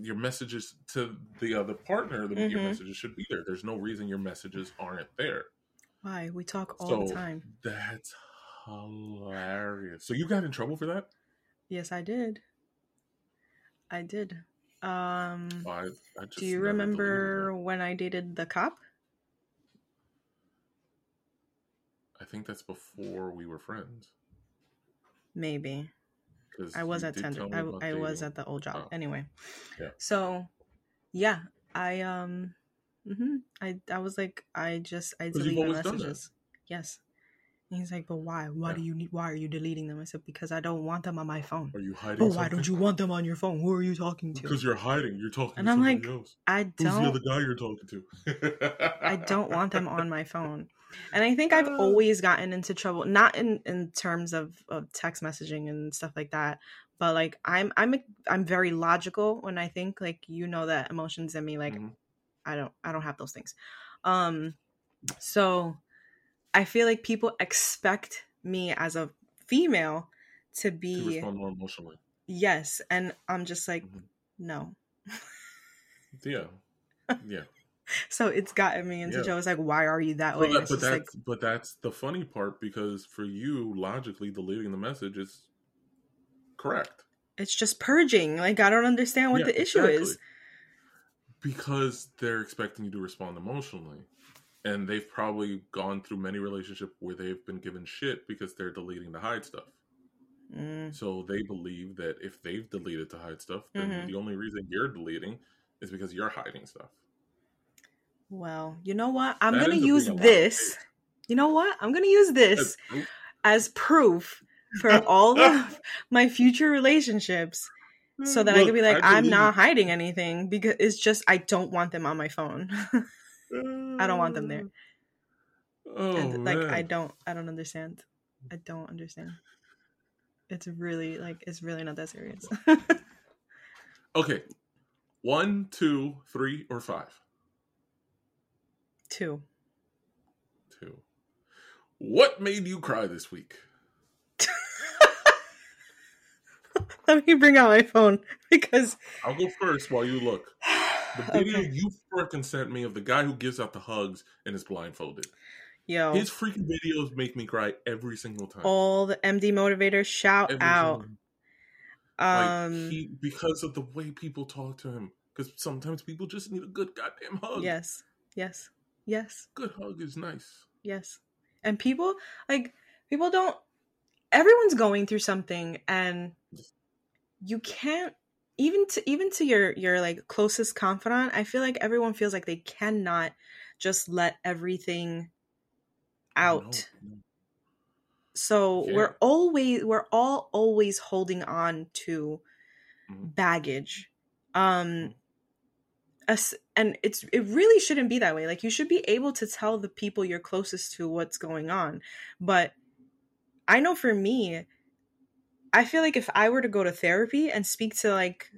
your messages to the other partner, the, your Mhm. messages should be there. There's no reason your messages aren't there. Why we talk all So- the time. That's hilarious. So you got in trouble for that? Yes, I did. I did. Um, I, I just do you remember when I dated the cop? I think that's before we were friends. Maybe. I was at Tender. I, I was at the old job. Oh. Anyway. Yeah. So, yeah, I um, hmm I I was like, I just I deleted my messages. Yes. And he's like, but why? Why Yeah. do you need? Why are you deleting them? I said because I don't want them on my phone. Are you hiding? But why don't you want them on your phone? Who are you talking to? Because you're hiding. You're talking And to I'm like, else. I don't. Who's the other guy you're talking to? I don't want them on my phone. And I think I've always gotten into trouble, not in in terms of of text messaging and stuff like that, but like I'm I'm I'm very logical when I think like you know that emotions in me like Mhm. I don't I don't have those things. Um so I feel like people expect me as a female to To be respond more emotionally. yes, and I'm just like Mhm. no. Yeah. Yeah. So it's gotten me into Yeah. Joe. It's like, why are you that But, way? that, but that's like, but that's the funny part because for you, logically, deleting the message is correct. it's just purging. Like I don't understand what Yeah, the issue exactly. is. Because they're expecting you to respond emotionally. And they've probably gone through many relationships where they've been given shit because they're deleting to hide stuff. Mm, So they believe that if they've deleted to hide stuff, then Mhm. the only reason you're deleting is because you're hiding stuff. well, you know what? I'm That gonna use being a lot of this. You know what? I'm gonna use this proof. as proof for all of my future relationships so that I Look, can be like, I I'm not hiding anything because it's just I don't want them on my phone. I don't want them there. Mm. Oh, And, like I don't I don't understand. I don't understand. It's really like it's really not that serious. Okay. One, two, three, or five? Two. Two. What made you cry this week? Let me bring out my phone because I'll go first while you look. The video okay. you freaking sent me of the guy who gives out the hugs and is blindfolded. Yo, His freaking videos make me cry every single time. all the MD motivators shout Every out. single- Like Um he because of the way people talk to him. Because sometimes people just need a good goddamn hug. yes. Yes. Yes. Good hug is nice. Yes. And people like people don't everyone's going through something and you can't even to even to your your like closest confidant, I feel like everyone feels like they cannot just let everything out. No. So Yeah. we're always we're all always holding on to Mhm. baggage. Um us and it's it really shouldn't be that way. Like you should be able to tell the people you're closest to what's going on. But I know for me, I feel like if I were to go to therapy and speak to like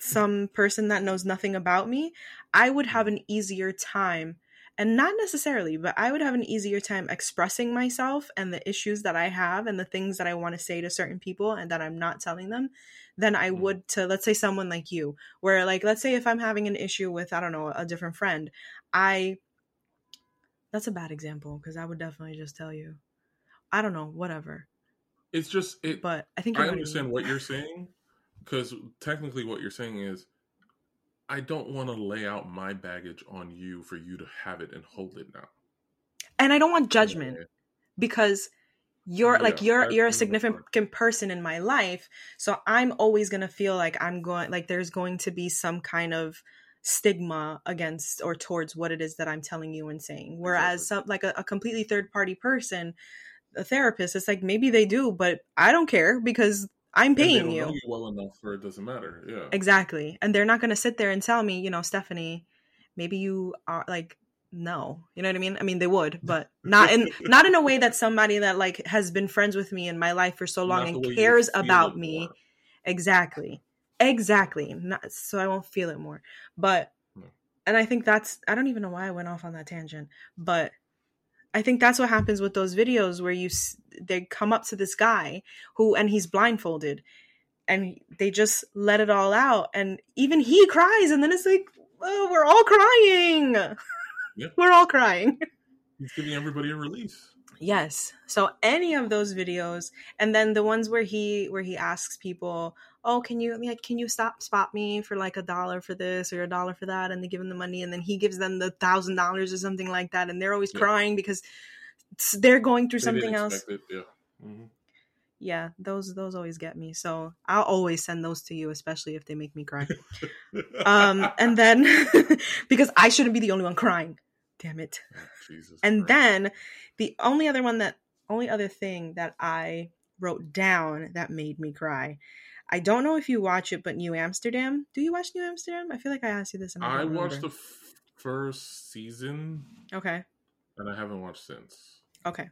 some person that knows nothing about me, I would have an easier time and not necessarily, but I would have an easier time expressing myself and the issues that I have and the things that I want to say to certain people and that I'm not telling them than I Mhm. would to, let's say, someone like you, where, like, let's say if I'm having an issue with, I don't know, a different friend, I, that's a bad example because I would definitely just tell you, I don't know, whatever. It's just it But I think I understand what you're saying because technically what you're saying is I don't want to lay out my baggage on you for you to have it and hold it now. and I don't want judgment. Yeah. because you're like you're you're a the main part. significant person in my life so i'm always going to feel like i'm going like there's going to be some kind of stigma against or towards what it is that i'm telling you and saying whereas Exactly. some like a, a completely third party person a therapist it's like maybe they do but i don't care because i'm paying don't you know you well enough for it doesn't matter. Yeah. exactly and they're not going to sit there and tell me you know stephanie maybe you are like no you know what i mean i mean they would but not in not in a way that somebody that like has been friends with me in my life for so long and cares about me more. exactly exactly not so i won't feel it more but No. and i think that's i don't even know why i went off on that tangent but i think that's what happens with those videos where you they come up to this guy who and he's blindfolded and they just let it all out and even he cries and then it's like oh, we're all crying Yeah. we're all crying He's giving everybody a release. yes so any of those videos and then the ones where he where he asks people oh can you like can you stop spot me for like a dollar for this or a dollar for that and they give him the money and then he gives them the thousand dollars or something like that and they're always Yeah. crying because they're going through They something else It. Yeah. yeah those those always get me so i'll always send those to you especially if they make me cry um and then because i shouldn't be the only one crying damn it Oh, Jesus and Christ. then the only other one that only other thing that i wrote down that made me cry i don't know if you watch it but new amsterdam do you watch new amsterdam i feel like i asked you this and i, I watched the f- first season okay and I haven't watched since. Okay.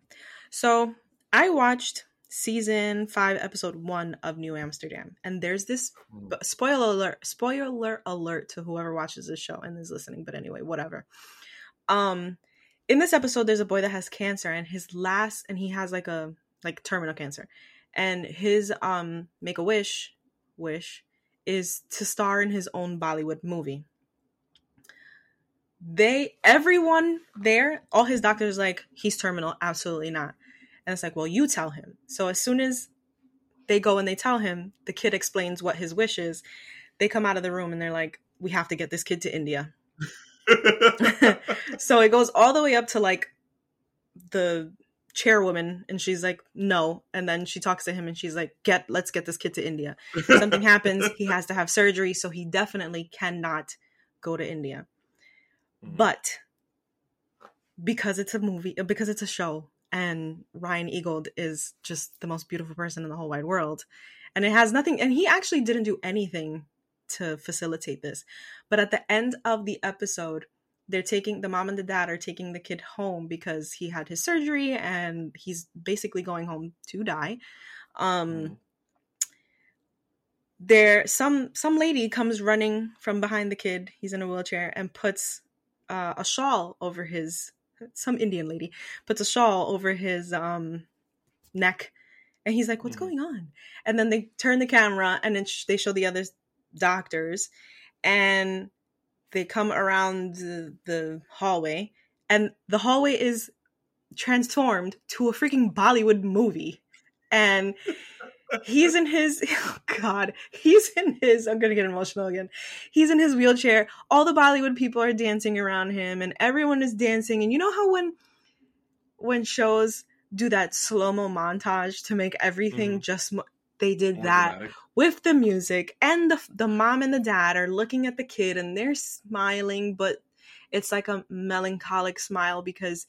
So I watched season five, episode one of New Amsterdam. And there's this Mm. but spoiler alert spoiler alert to whoever watches this show and is listening, but anyway, whatever. Um in this episode there's a boy that has cancer and his last and he has like a like terminal cancer. And his um make a wish wish is to star in his own Bollywood movie. They everyone there, all his doctors like, he's terminal, absolutely not. And it's like, well, you tell him. So as soon as they go and they tell him, the kid explains what his wish is. They come out of the room and they're like, we have to get this kid to India. so it goes all the way up to like the chairwoman and she's like no. And then she talks to him and she's like get let's get this kid to india. Something happens he has to have surgery so he definitely cannot go to india. Mhm. but because it's a movie because it's a show and Ryan Eggold is just the most beautiful person in the whole wide world and it has nothing and he actually didn't do anything to facilitate this. But at the end of the episode they're taking the mom and the dad are taking the kid home because he had his surgery and he's basically going home to die. Um there some some lady comes running from behind the kid he's in a wheelchair and puts uh, a shawl over his some indian lady puts a shawl over his um neck. And he's like what's Mhm. going on? And then they turn the camera and then sh- they show the other doctors. And they come around the, the hallway and the hallway is transformed to a freaking bollywood movie and he's in his oh god he's in his i'm gonna get emotional again he's in his wheelchair all the bollywood people are dancing around him and everyone is dancing and you know how when when shows do that slow-mo montage to make everything Mhm. just mo- they did More that dramatic. With the music and the the mom and the dad are looking at the kid and they're smiling but it's like a melancholic smile because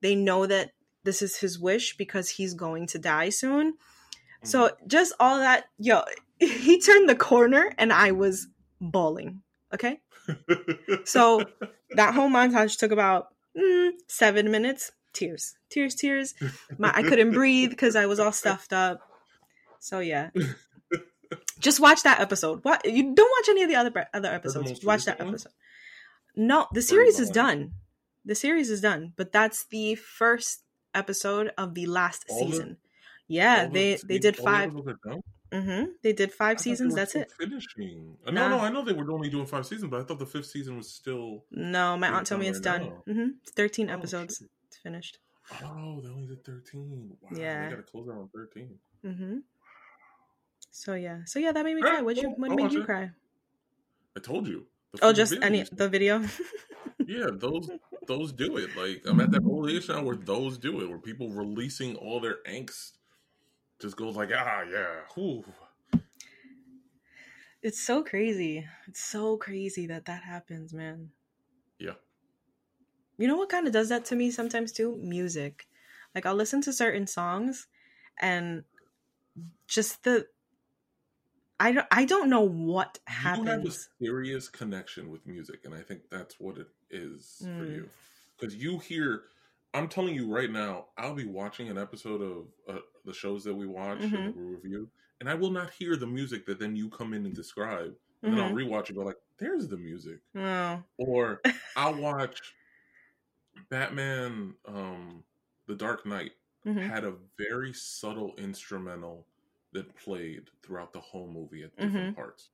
they know that this is his wish because he's going to die soon. So just all that yo he turned the corner and i was bawling okay? So that whole montage took about mm, seven minutes. Tears tears tears. My, i couldn't breathe because i was all stuffed up. So yeah just watch that episode what you don't watch any of the other other episodes watch that one? episode no the series is done the series is done but that's the first episode of the last All the- season yeah All the they they did five episodes are done? hmm they did five they seasons that's it Finishing. Uh, Nah. No, no, I know they were only doing five seasons, but I thought the fifth season was still. no my aunt told me it's right done now. hmm it's 13 Oh, episodes shit. it's finished Oh, they only did thirteen. Wow, Yeah. they gotta close out on thirteen. hmm so yeah so yeah that made me cry what you what I'll made you it. cry I told you. Oh just any videos. the video Yeah, those those do it. Like I'm at that old age now where those do it, where people releasing all their angst just goes like, ah, yeah, whew. it's so crazy it's so crazy that that happens man Yeah. you know what kind of does that to me sometimes too music like i'll listen to certain songs and just the i don't i don't know what happened. You have a serious connection with music, and I think that's what it is for Mm. you. Because you hear, I'm telling you right now, I'll be watching an episode of uh, the shows that we watch and Mhm. that we review, and I will not hear the music that then you come in and describe, and then I'll Mhm. rewatch and go like, "There's the music," oh or I'll watch Batman, um, The Dark Knight mhm. had a very subtle instrumental that played throughout the whole movie at different parts.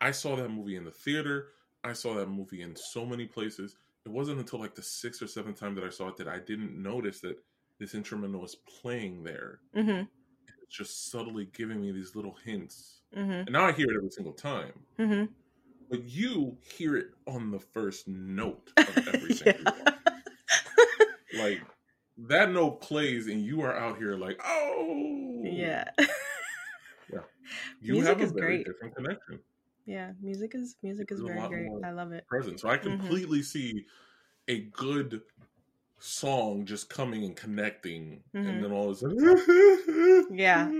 I saw that movie in the theater. I saw that movie in so many places. It wasn't until like the sixth or seventh time that I saw it that I didn't notice that this instrumental was playing there. Mhm. It's just subtly giving me these little hints. Mhm. And now I hear it every single time. Mhm. But you hear it on the first note of everything. you watch. Like that note plays and you are out here like, oh yeah You Music have a is very great. different connection yeah music is music is There's very great i love it present. So I Mhm. completely see a good song just coming and connecting Mhm. and then all of a sudden Yeah,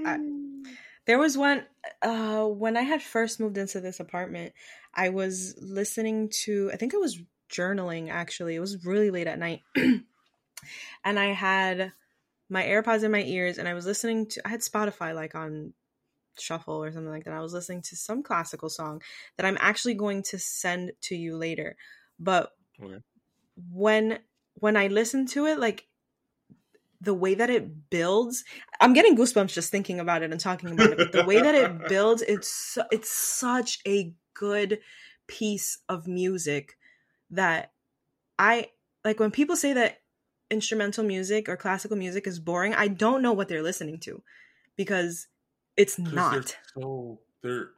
There was one uh when I had first moved into this apartment, I was listening to I think I was journaling actually. It was really late at night. and I had my AirPods in my ears and I was listening to I had Spotify like on shuffle or something like that. I was listening to some classical song that I'm actually going to send to you later. But Okay. when when I listen to it like the way that it builds i'm getting goosebumps just thinking about it and talking about it but the way that it builds it's it's such a good piece of music that i like when people say that instrumental music or classical music is boring i don't know what they're listening to because it's not They're so they're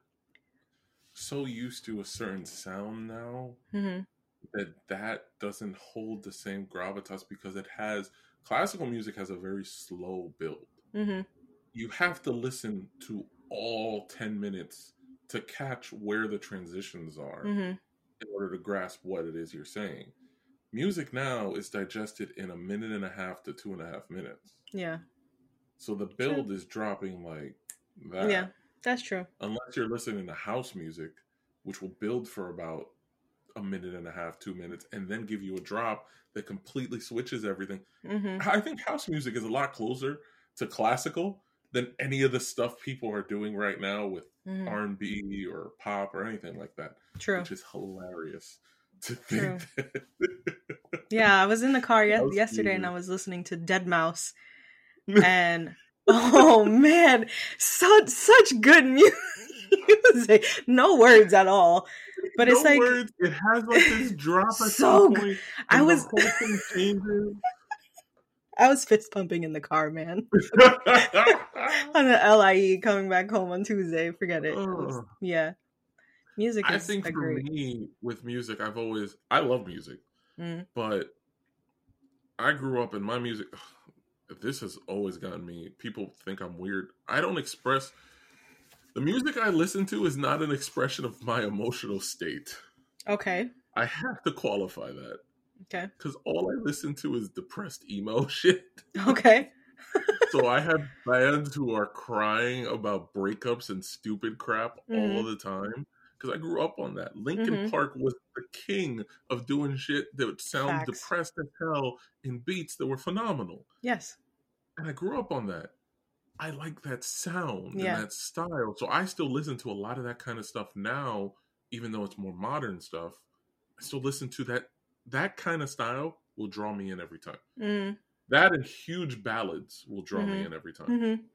so used to a certain sound now hmm that that doesn't hold the same gravitas because it has classical music has a very slow build. hmm You have to listen to all 10 minutes to catch where the transitions are hmm in order to grasp what it is you're saying. Music now is digested in a minute and a half to two and a half minutes. yeah So the build is dropping like that. yeah that's true Unless you're listening to house music, which will build for about a minute and a half, two minutes, and then give you a drop that completely switches everything. hmm I think house music is a lot closer to classical than any of the stuff people are doing right now with hmm R and B or pop or anything like that, true which is hilarious to think. That, Yeah, I was in the car House yesterday and I was listening to deadmau5, and oh man, such such good music. No words at all, but it's like words. It has like this drop at So some point. I was the whole thing changes. I was fist pumping in the car, man, on the LIE coming back home on Tuesday. Forget it. It was- yeah, music I think for great. me with music, I've always I love music, Mm, but I grew up in my music. This has always gotten me. People think I'm weird. I don't express the music I listen to is not an expression of my emotional state. okay, I have to qualify that okay, because all I listen to is depressed emo shit. okay. so I have bands who are crying about breakups and stupid crap all Mhm. of the time because I grew up on that. Linkin Mhm. Park was the king of doing shit that would sound Facts. depressed as hell in beats that were phenomenal, Yes. and I grew up on that. I like that sound Yeah. and that style, so I still listen to a lot of that kind of stuff now, even though it's more modern stuff. I still listen to that. That kind of style will draw me in every time. Mm, That and huge ballads will draw me Mhm. in every time. hmm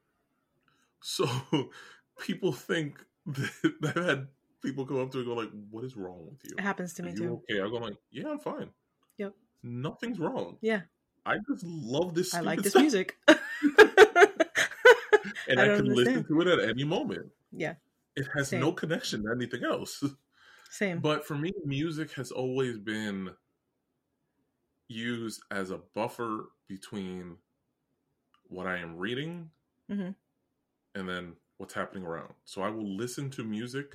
So people think that I've had people come up to me and go like, "What is wrong with you? It happens to Are me too. okay?" I go like, "Yeah, I'm fine. Yep. Nothing's wrong. Yeah, I just love this. I like this stuff, music. and I I, can listen to it at any moment. yeah, It has Same. no connection to anything else. same. But for me, music has always been used as a buffer between what I am reading Mhm. and then what's happening around. So I will listen to music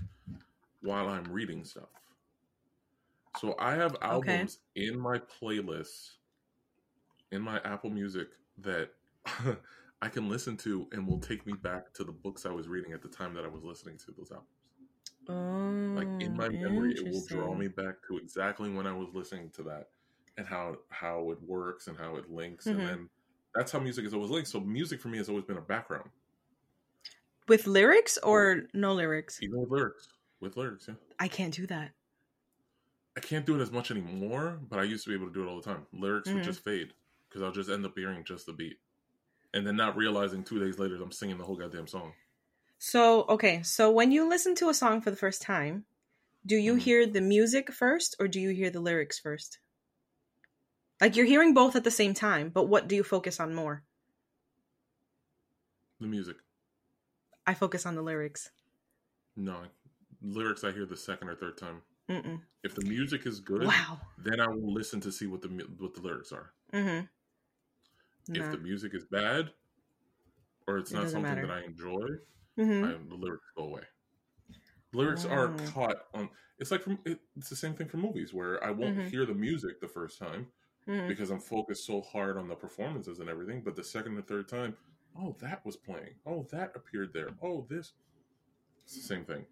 while I'm reading stuff. So I have Okay. albums in my playlist in my Apple Music that I can listen to and will take me back to the books I was reading at the time that I was listening to those albums Oh, like in my memory it will draw me back to exactly when i was listening to that and how how it works and how it links Mhm. and then that's how music is always linked so music for me has always been a background with lyrics or no lyrics. even with lyrics with lyrics yeah I can't do that. i can't do it as much anymore but i used to be able to do it all the time lyrics Mhm. would just fade because i'll just end up hearing just the beat and then not realizing two days later i'm singing the whole goddamn song So okay, so when you listen to a song for the first time, do you Mhm. hear the music first or do you hear the lyrics first? Like you're hearing both at the same time, but what do you focus on more? the music I focus on the lyrics. no lyrics i hear the second or third time Mm-mm. if the music is good Wow. then i will listen to see what the what the lyrics are Mm-hmm. if the music is bad or it's It not something matter. that I enjoy, Mm-hmm. I, the lyrics go away. Lyrics are Mm. caught on. It's like from it, it's the same thing for movies where I won't Mhm. hear the music the first time mm-hmm. because I'm focused so hard on the performances and everything. But the second and third time, oh, that was playing. Oh, that appeared there. Oh, this. It's the same thing,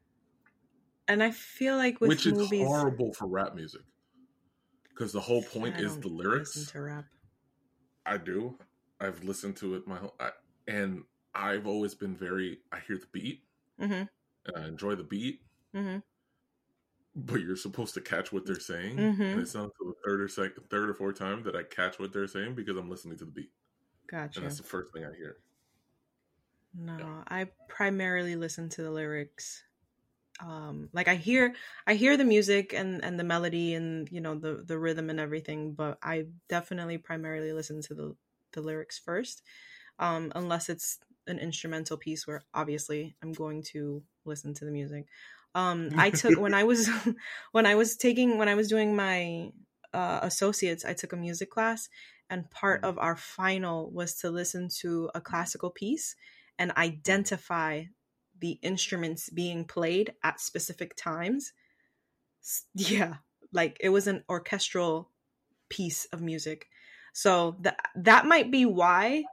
And I feel like with which movies, is horrible for rap music because the whole point is the lyrics. to rap. I do. I've listened to it my whole, I, and I've always been very. I hear the beat Mm-hmm. and I enjoy the beat, Mm-hmm. but you're supposed to catch what they're saying, Mhm. and it's not until the third or second, third or fourth time that I catch what they're saying because I'm listening to the beat. Gotcha. and that's the first thing I hear. No, Yeah. I primarily listen to the lyrics. Um, like I hear, I hear the music and and the melody and you know the the rhythm and everything, but I definitely primarily listen to the the lyrics first. Um, unless it's an instrumental piece where obviously I'm going to listen to the music. Um, I took when I was when I was taking when I was doing my uh, associates, I took a music class, and part Mhm. of our final was to listen to a classical piece and identify the instruments being played at specific times. Yeah, like it was an orchestral piece of music. So that that might be why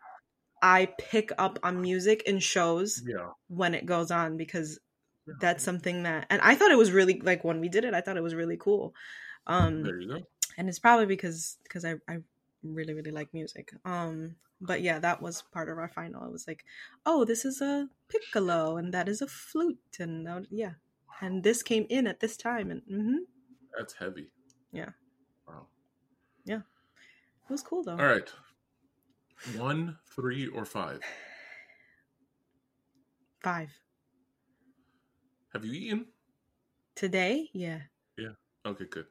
I pick up on music in shows Yeah, when it goes on because Yeah. that's something that and I thought it was really like when we did it I thought it was really cool. Um there you go. and it's probably because because I, I really really like music um but yeah that was part of our final it was like oh this is a piccolo and that is a flute and uh, yeah and this came in at this time and mm-hmm. That's heavy. Yeah. Wow. Yeah, it was cool though All right. One, three, or five. five Have you eaten? today yeah Yeah. Okay, good.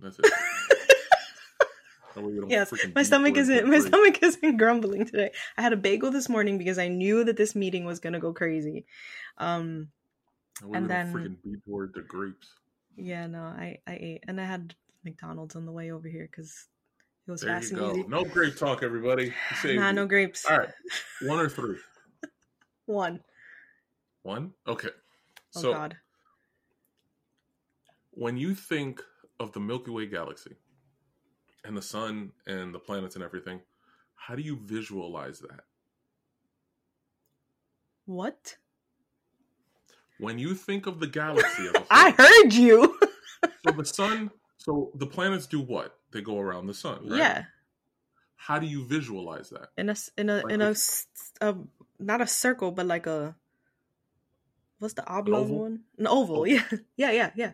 That's it. That way we don't Yes, my stomach isn't my stomach isn't grumbling today i had a bagel this morning because i knew that this meeting was going to go crazy um That and then- freaking beat toward the grapes. yeah no i i ate and i had mcdonald's on the way over here because it was There fast you and go. easy No grape talk, everybody. Nah no grapes All right. One or three? one One? Okay. Oh So god when you think of the Milky Way galaxy and the sun and the planets and everything, how do you visualize that? what When you think of the galaxy a whole, i heard you so the sun, so the planets do what? They go around the sun, right? yeah How do you visualize that? in a in a Like in a not a circle but like a what's the oblong one an oval Oval. yeah yeah yeah yeah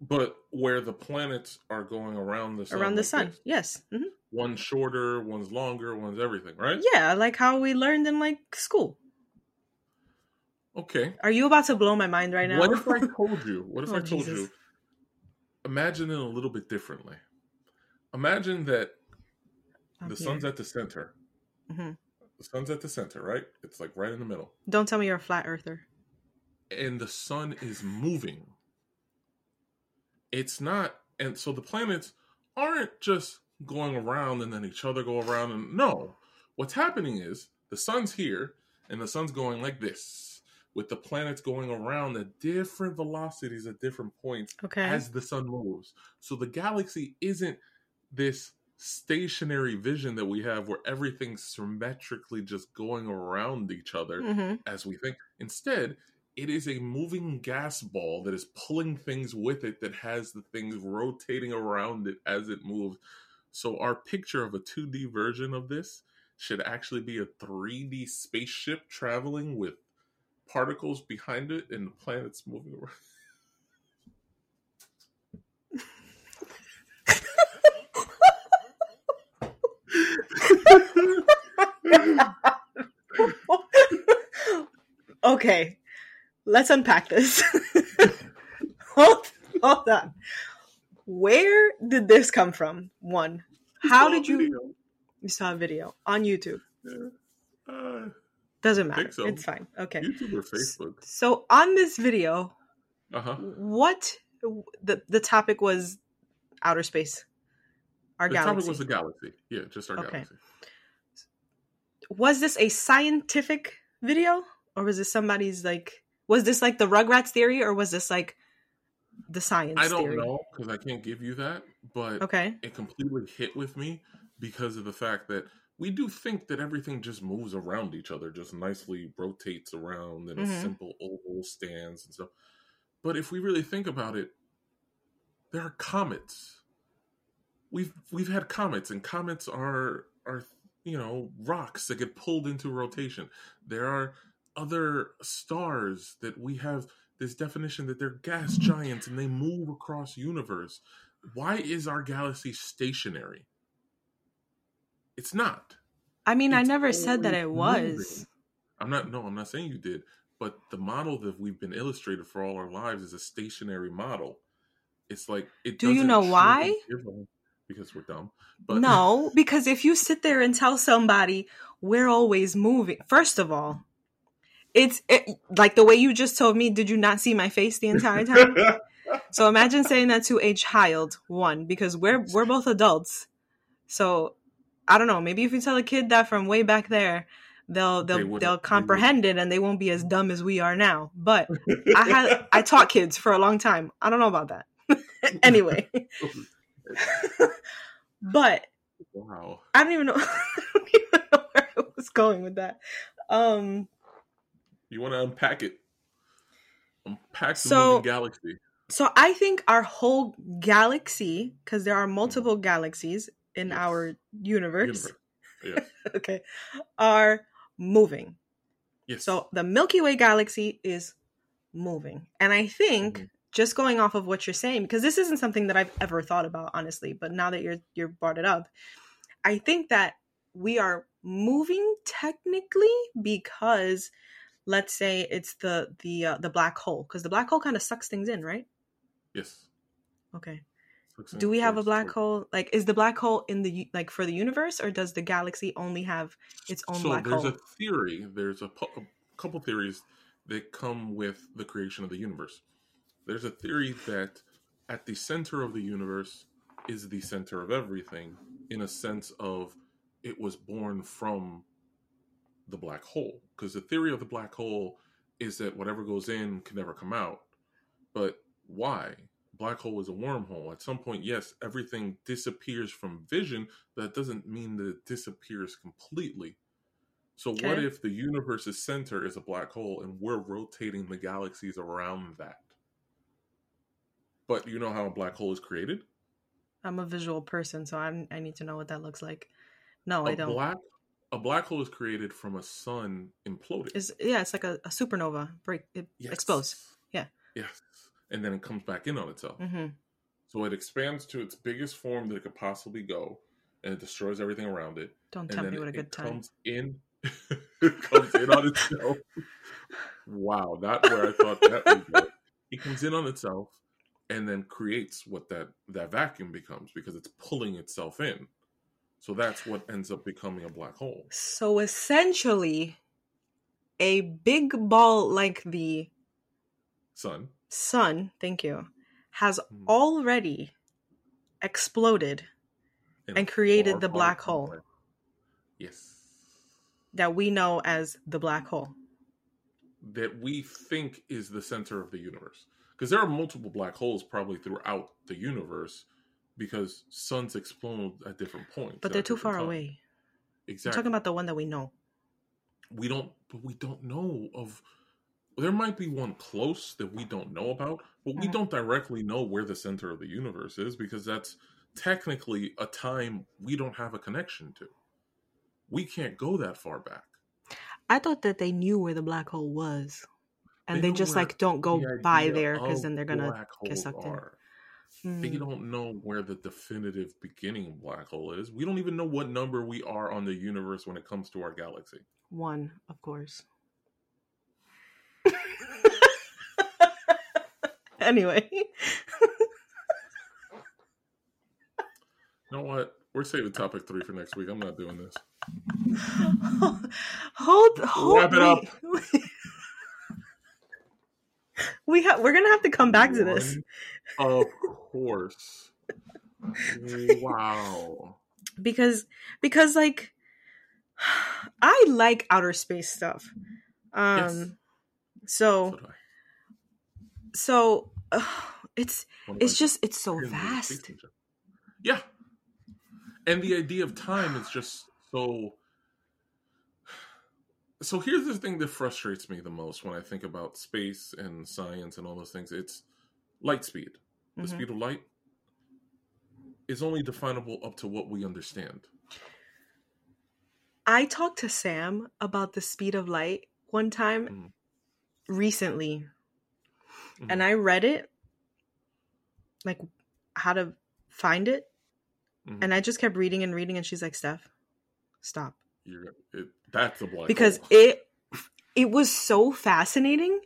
But where the planets are going around the sun, around the like sun this. yes hmm One's shorter, one's longer, one's everything, right? yeah like how we learned in like school Okay. are you about to blow my mind right now What if I told you? What if Oh, I told Jesus. you? Imagine it a little bit differently. Imagine that I'm the here. sun's at the center. Mhm. The sun's at the center, right? It's like right in the middle. don't tell me you're a flat earther And the sun is moving. It's not, and so the planets aren't just going around and then each other go around. And no, what's happening is the sun's here and the sun's going like this, with the planets going around at different velocities at different points okay as the sun moves. So the galaxy isn't this stationary vision that we have where everything's symmetrically just going around each other hmm as we think. Instead, it is a moving gas ball that is pulling things with it that has the things rotating around it as it moves. So our picture of a 2D version of this should actually be a 3D spaceship traveling with particles behind it and the planets moving around. okay, let's unpack this. hold, hold on. Where did this come from? One, how did you? Video. You saw a video on YouTube. Yeah. Uh, Doesn't matter. So. It's fine. Okay. YouTube or Facebook? So on this video, Uh huh. what the the topic was outer space. Our The galaxy. topic was the galaxy. Yeah, just our Okay. galaxy. was this a scientific video or was this somebody's like was this like the rugrats theory or was this like the science I don't theory know because I can't give you that, but okay it completely hit with me because of the fact that we do think that everything just moves around each other, just nicely rotates around in Mhm. a simple oval stands and stuff. But if we really think about it, there are comets. We've we've had comets, and comets are are you know rocks that get pulled into rotation. There are other stars that we have this definition that they're gas mm-hmm. giants and they move across universe. Why is our galaxy stationary? It's not. I mean, I never said that it was. moving. I'm not. No, I'm not saying you did. But the model that we've been illustrated for all our lives is a stationary model. It's like it. Do you know why? and give a- Because we're dumb. But No, because if you sit there and tell somebody we're always moving, first of all, it's it, like the way you just told me. Did you not see my face the entire time? so imagine saying that to a child. One, because we're we're both adults. So I don't know. Maybe if you tell a kid that from way back there, they'll They they'll wouldn't- they'll they comprehend it and they won't be as dumb as we are now. But I had I taught kids for a long time. I don't know about that. anyway, but wow. I don't even know. I don't even know where I was going with that. Um, You want to unpack it? Unpack the So- moving galaxy. so I think our whole galaxy, because there are multiple galaxies in Yes. our universe, Universe. Okay, are moving. Yes. So the Milky Way galaxy is moving, and I think Mhm. just going off of what you're saying, because this isn't something that I've ever thought about honestly, but now that you're you're brought it up, I think that we are moving technically because let's say it's the the uh, the black hole because the black hole kind of sucks things in, right? yes. Okay. Do we have a black hole? Like, is the black hole in the like for the universe, or does the galaxy only have its own so black there's hole? a theory there's a, pu- a couple theories that come with the creation of the universe there's a theory that at the center of the universe is the center of everything in a sense of it was born from the black hole because the theory of the black hole is that whatever goes in can never come out. But why? Black hole is a wormhole. At some point yes everything disappears from vision but that doesn't mean that it disappears completely. So what if the universe's center is a black hole and we're rotating the galaxies around that? But you know how a black hole is created? I'm a visual person, so I'm I need to know what that looks like. No, I don't. black a black hole is created from a sun imploding Is yeah, it's like a, a supernova break. It Yes. explodes. Yeah. yes and then it comes back in on itself hmm So it expands to its biggest form that it could possibly go, and it destroys everything around it. Don't And tempt me with a it good time. comes in, it comes in on itself. Wow, not where I thought that would go. It comes in on itself, and then creates what that that vacuum becomes because it's pulling itself in. So that's what ends up becoming a black hole. So essentially, a big ball like the Sun. sun, thank you, has Mhm. already exploded in And created the black hole. Yes. that we know as the black hole. that we think is the center of the universe. Because there are multiple black holes probably throughout the universe because suns explode at different points. But they're too far times. away. I'm Exactly. talking about the one that we know. we don't but we don't know of there might be one close that we don't know about, but we Mhm. don't directly know where the center of the universe is because that's technically a time we don't have a connection to. We can't go that far back. I thought that they knew where the black hole was. And They they, just like don't go the by there because then they're gonna get sucked in. Are. They Mm, don't know where the definitive beginning black hole is. We don't even know what number we are on the universe when it comes to our galaxy. one, of course. anyway, You know what? We're saving topic three for next week. I'm not doing this. hold hold Wrap it up. we- have we're gonna have to come back to this Of course. Wow. because because like I like outer space stuff. Um Yes. so So so uh, it's it's just it's so vast. Yeah. And the idea of time is just so so here's the thing that frustrates me the most when I think about space and science and all those things. It's light speed. The Mhm. speed of light is only definable up to what we understand. I talked to Sam about the speed of light one time Mhm. recently, Mhm. and I read it like how to find it, Mhm. and I just kept reading and reading, and she's like, "Steph, stop." You're it, that's a black because hole. it it was so fascinating.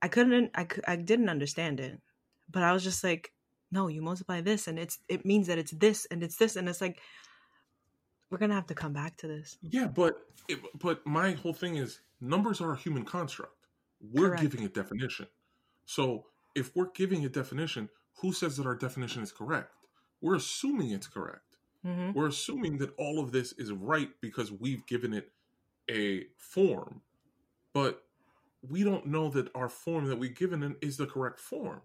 I couldn't I, I didn't understand it. But I was just like, no, you multiply this and it's it means that it's this and it's this and it's like we're going to have to come back to this. Yeah, but it, but my whole thing is numbers are a human construct. We're Correct. giving a definition. So if we're giving a definition, who says that our definition is correct? We're assuming it's correct. Mhm. We're assuming that all of this is right because we've given it a form. But we don't know that our form that we've given it is the correct form.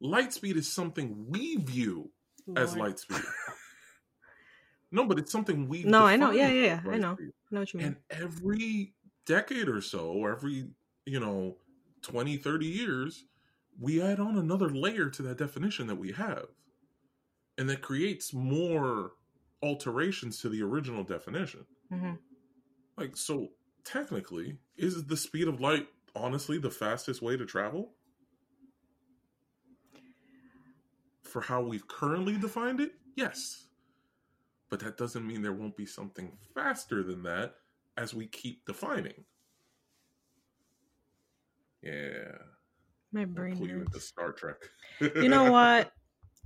Light speed is something we view as light speed. no, but it's something we No, I know. Yeah, yeah, yeah. I know. speed. I know what you mean. And every decade or so, or every, you know, 20, 30 years, we add on another layer to that definition that we have. And that creates more alterations to the original definition. hmm Like, so technically, is the speed of light honestly the fastest way to travel? For how we've currently defined it? Yes. But that doesn't mean there won't be something faster than that as we keep defining. Yeah. My I'll brain pull you into hurts. Star Trek. You know what?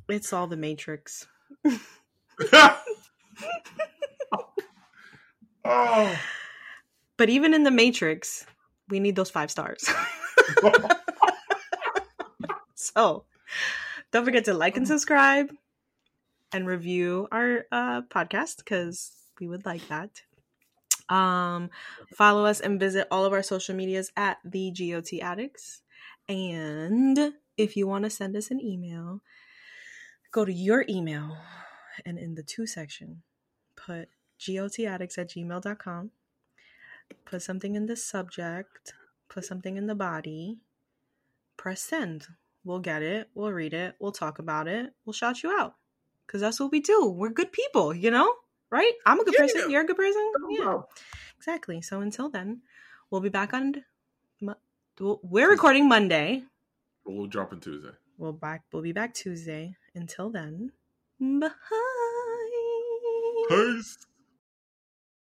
It's all the Matrix. oh. But even in the Matrix, we need those five stars. so don't forget to like and subscribe and review our uh, podcast because we would like that. Um, follow us and visit all of our social medias at the GOT Addicts. And if you want to send us an email, go to your email and in the to section, put gotaddicts at gmail.com put something in the subject, put something in the body, press send. We'll get it, we'll read it, we'll talk about it, we'll shout you out. Because that's what we do. We're good people, you know? Right? I'm a good Yeah. person. You're a good person. Yeah, exactly. So until then, we'll be back on. We're recording Monday. We'll drop in Tuesday. We'll back. We'll be back Tuesday. Until then, bye. Peace.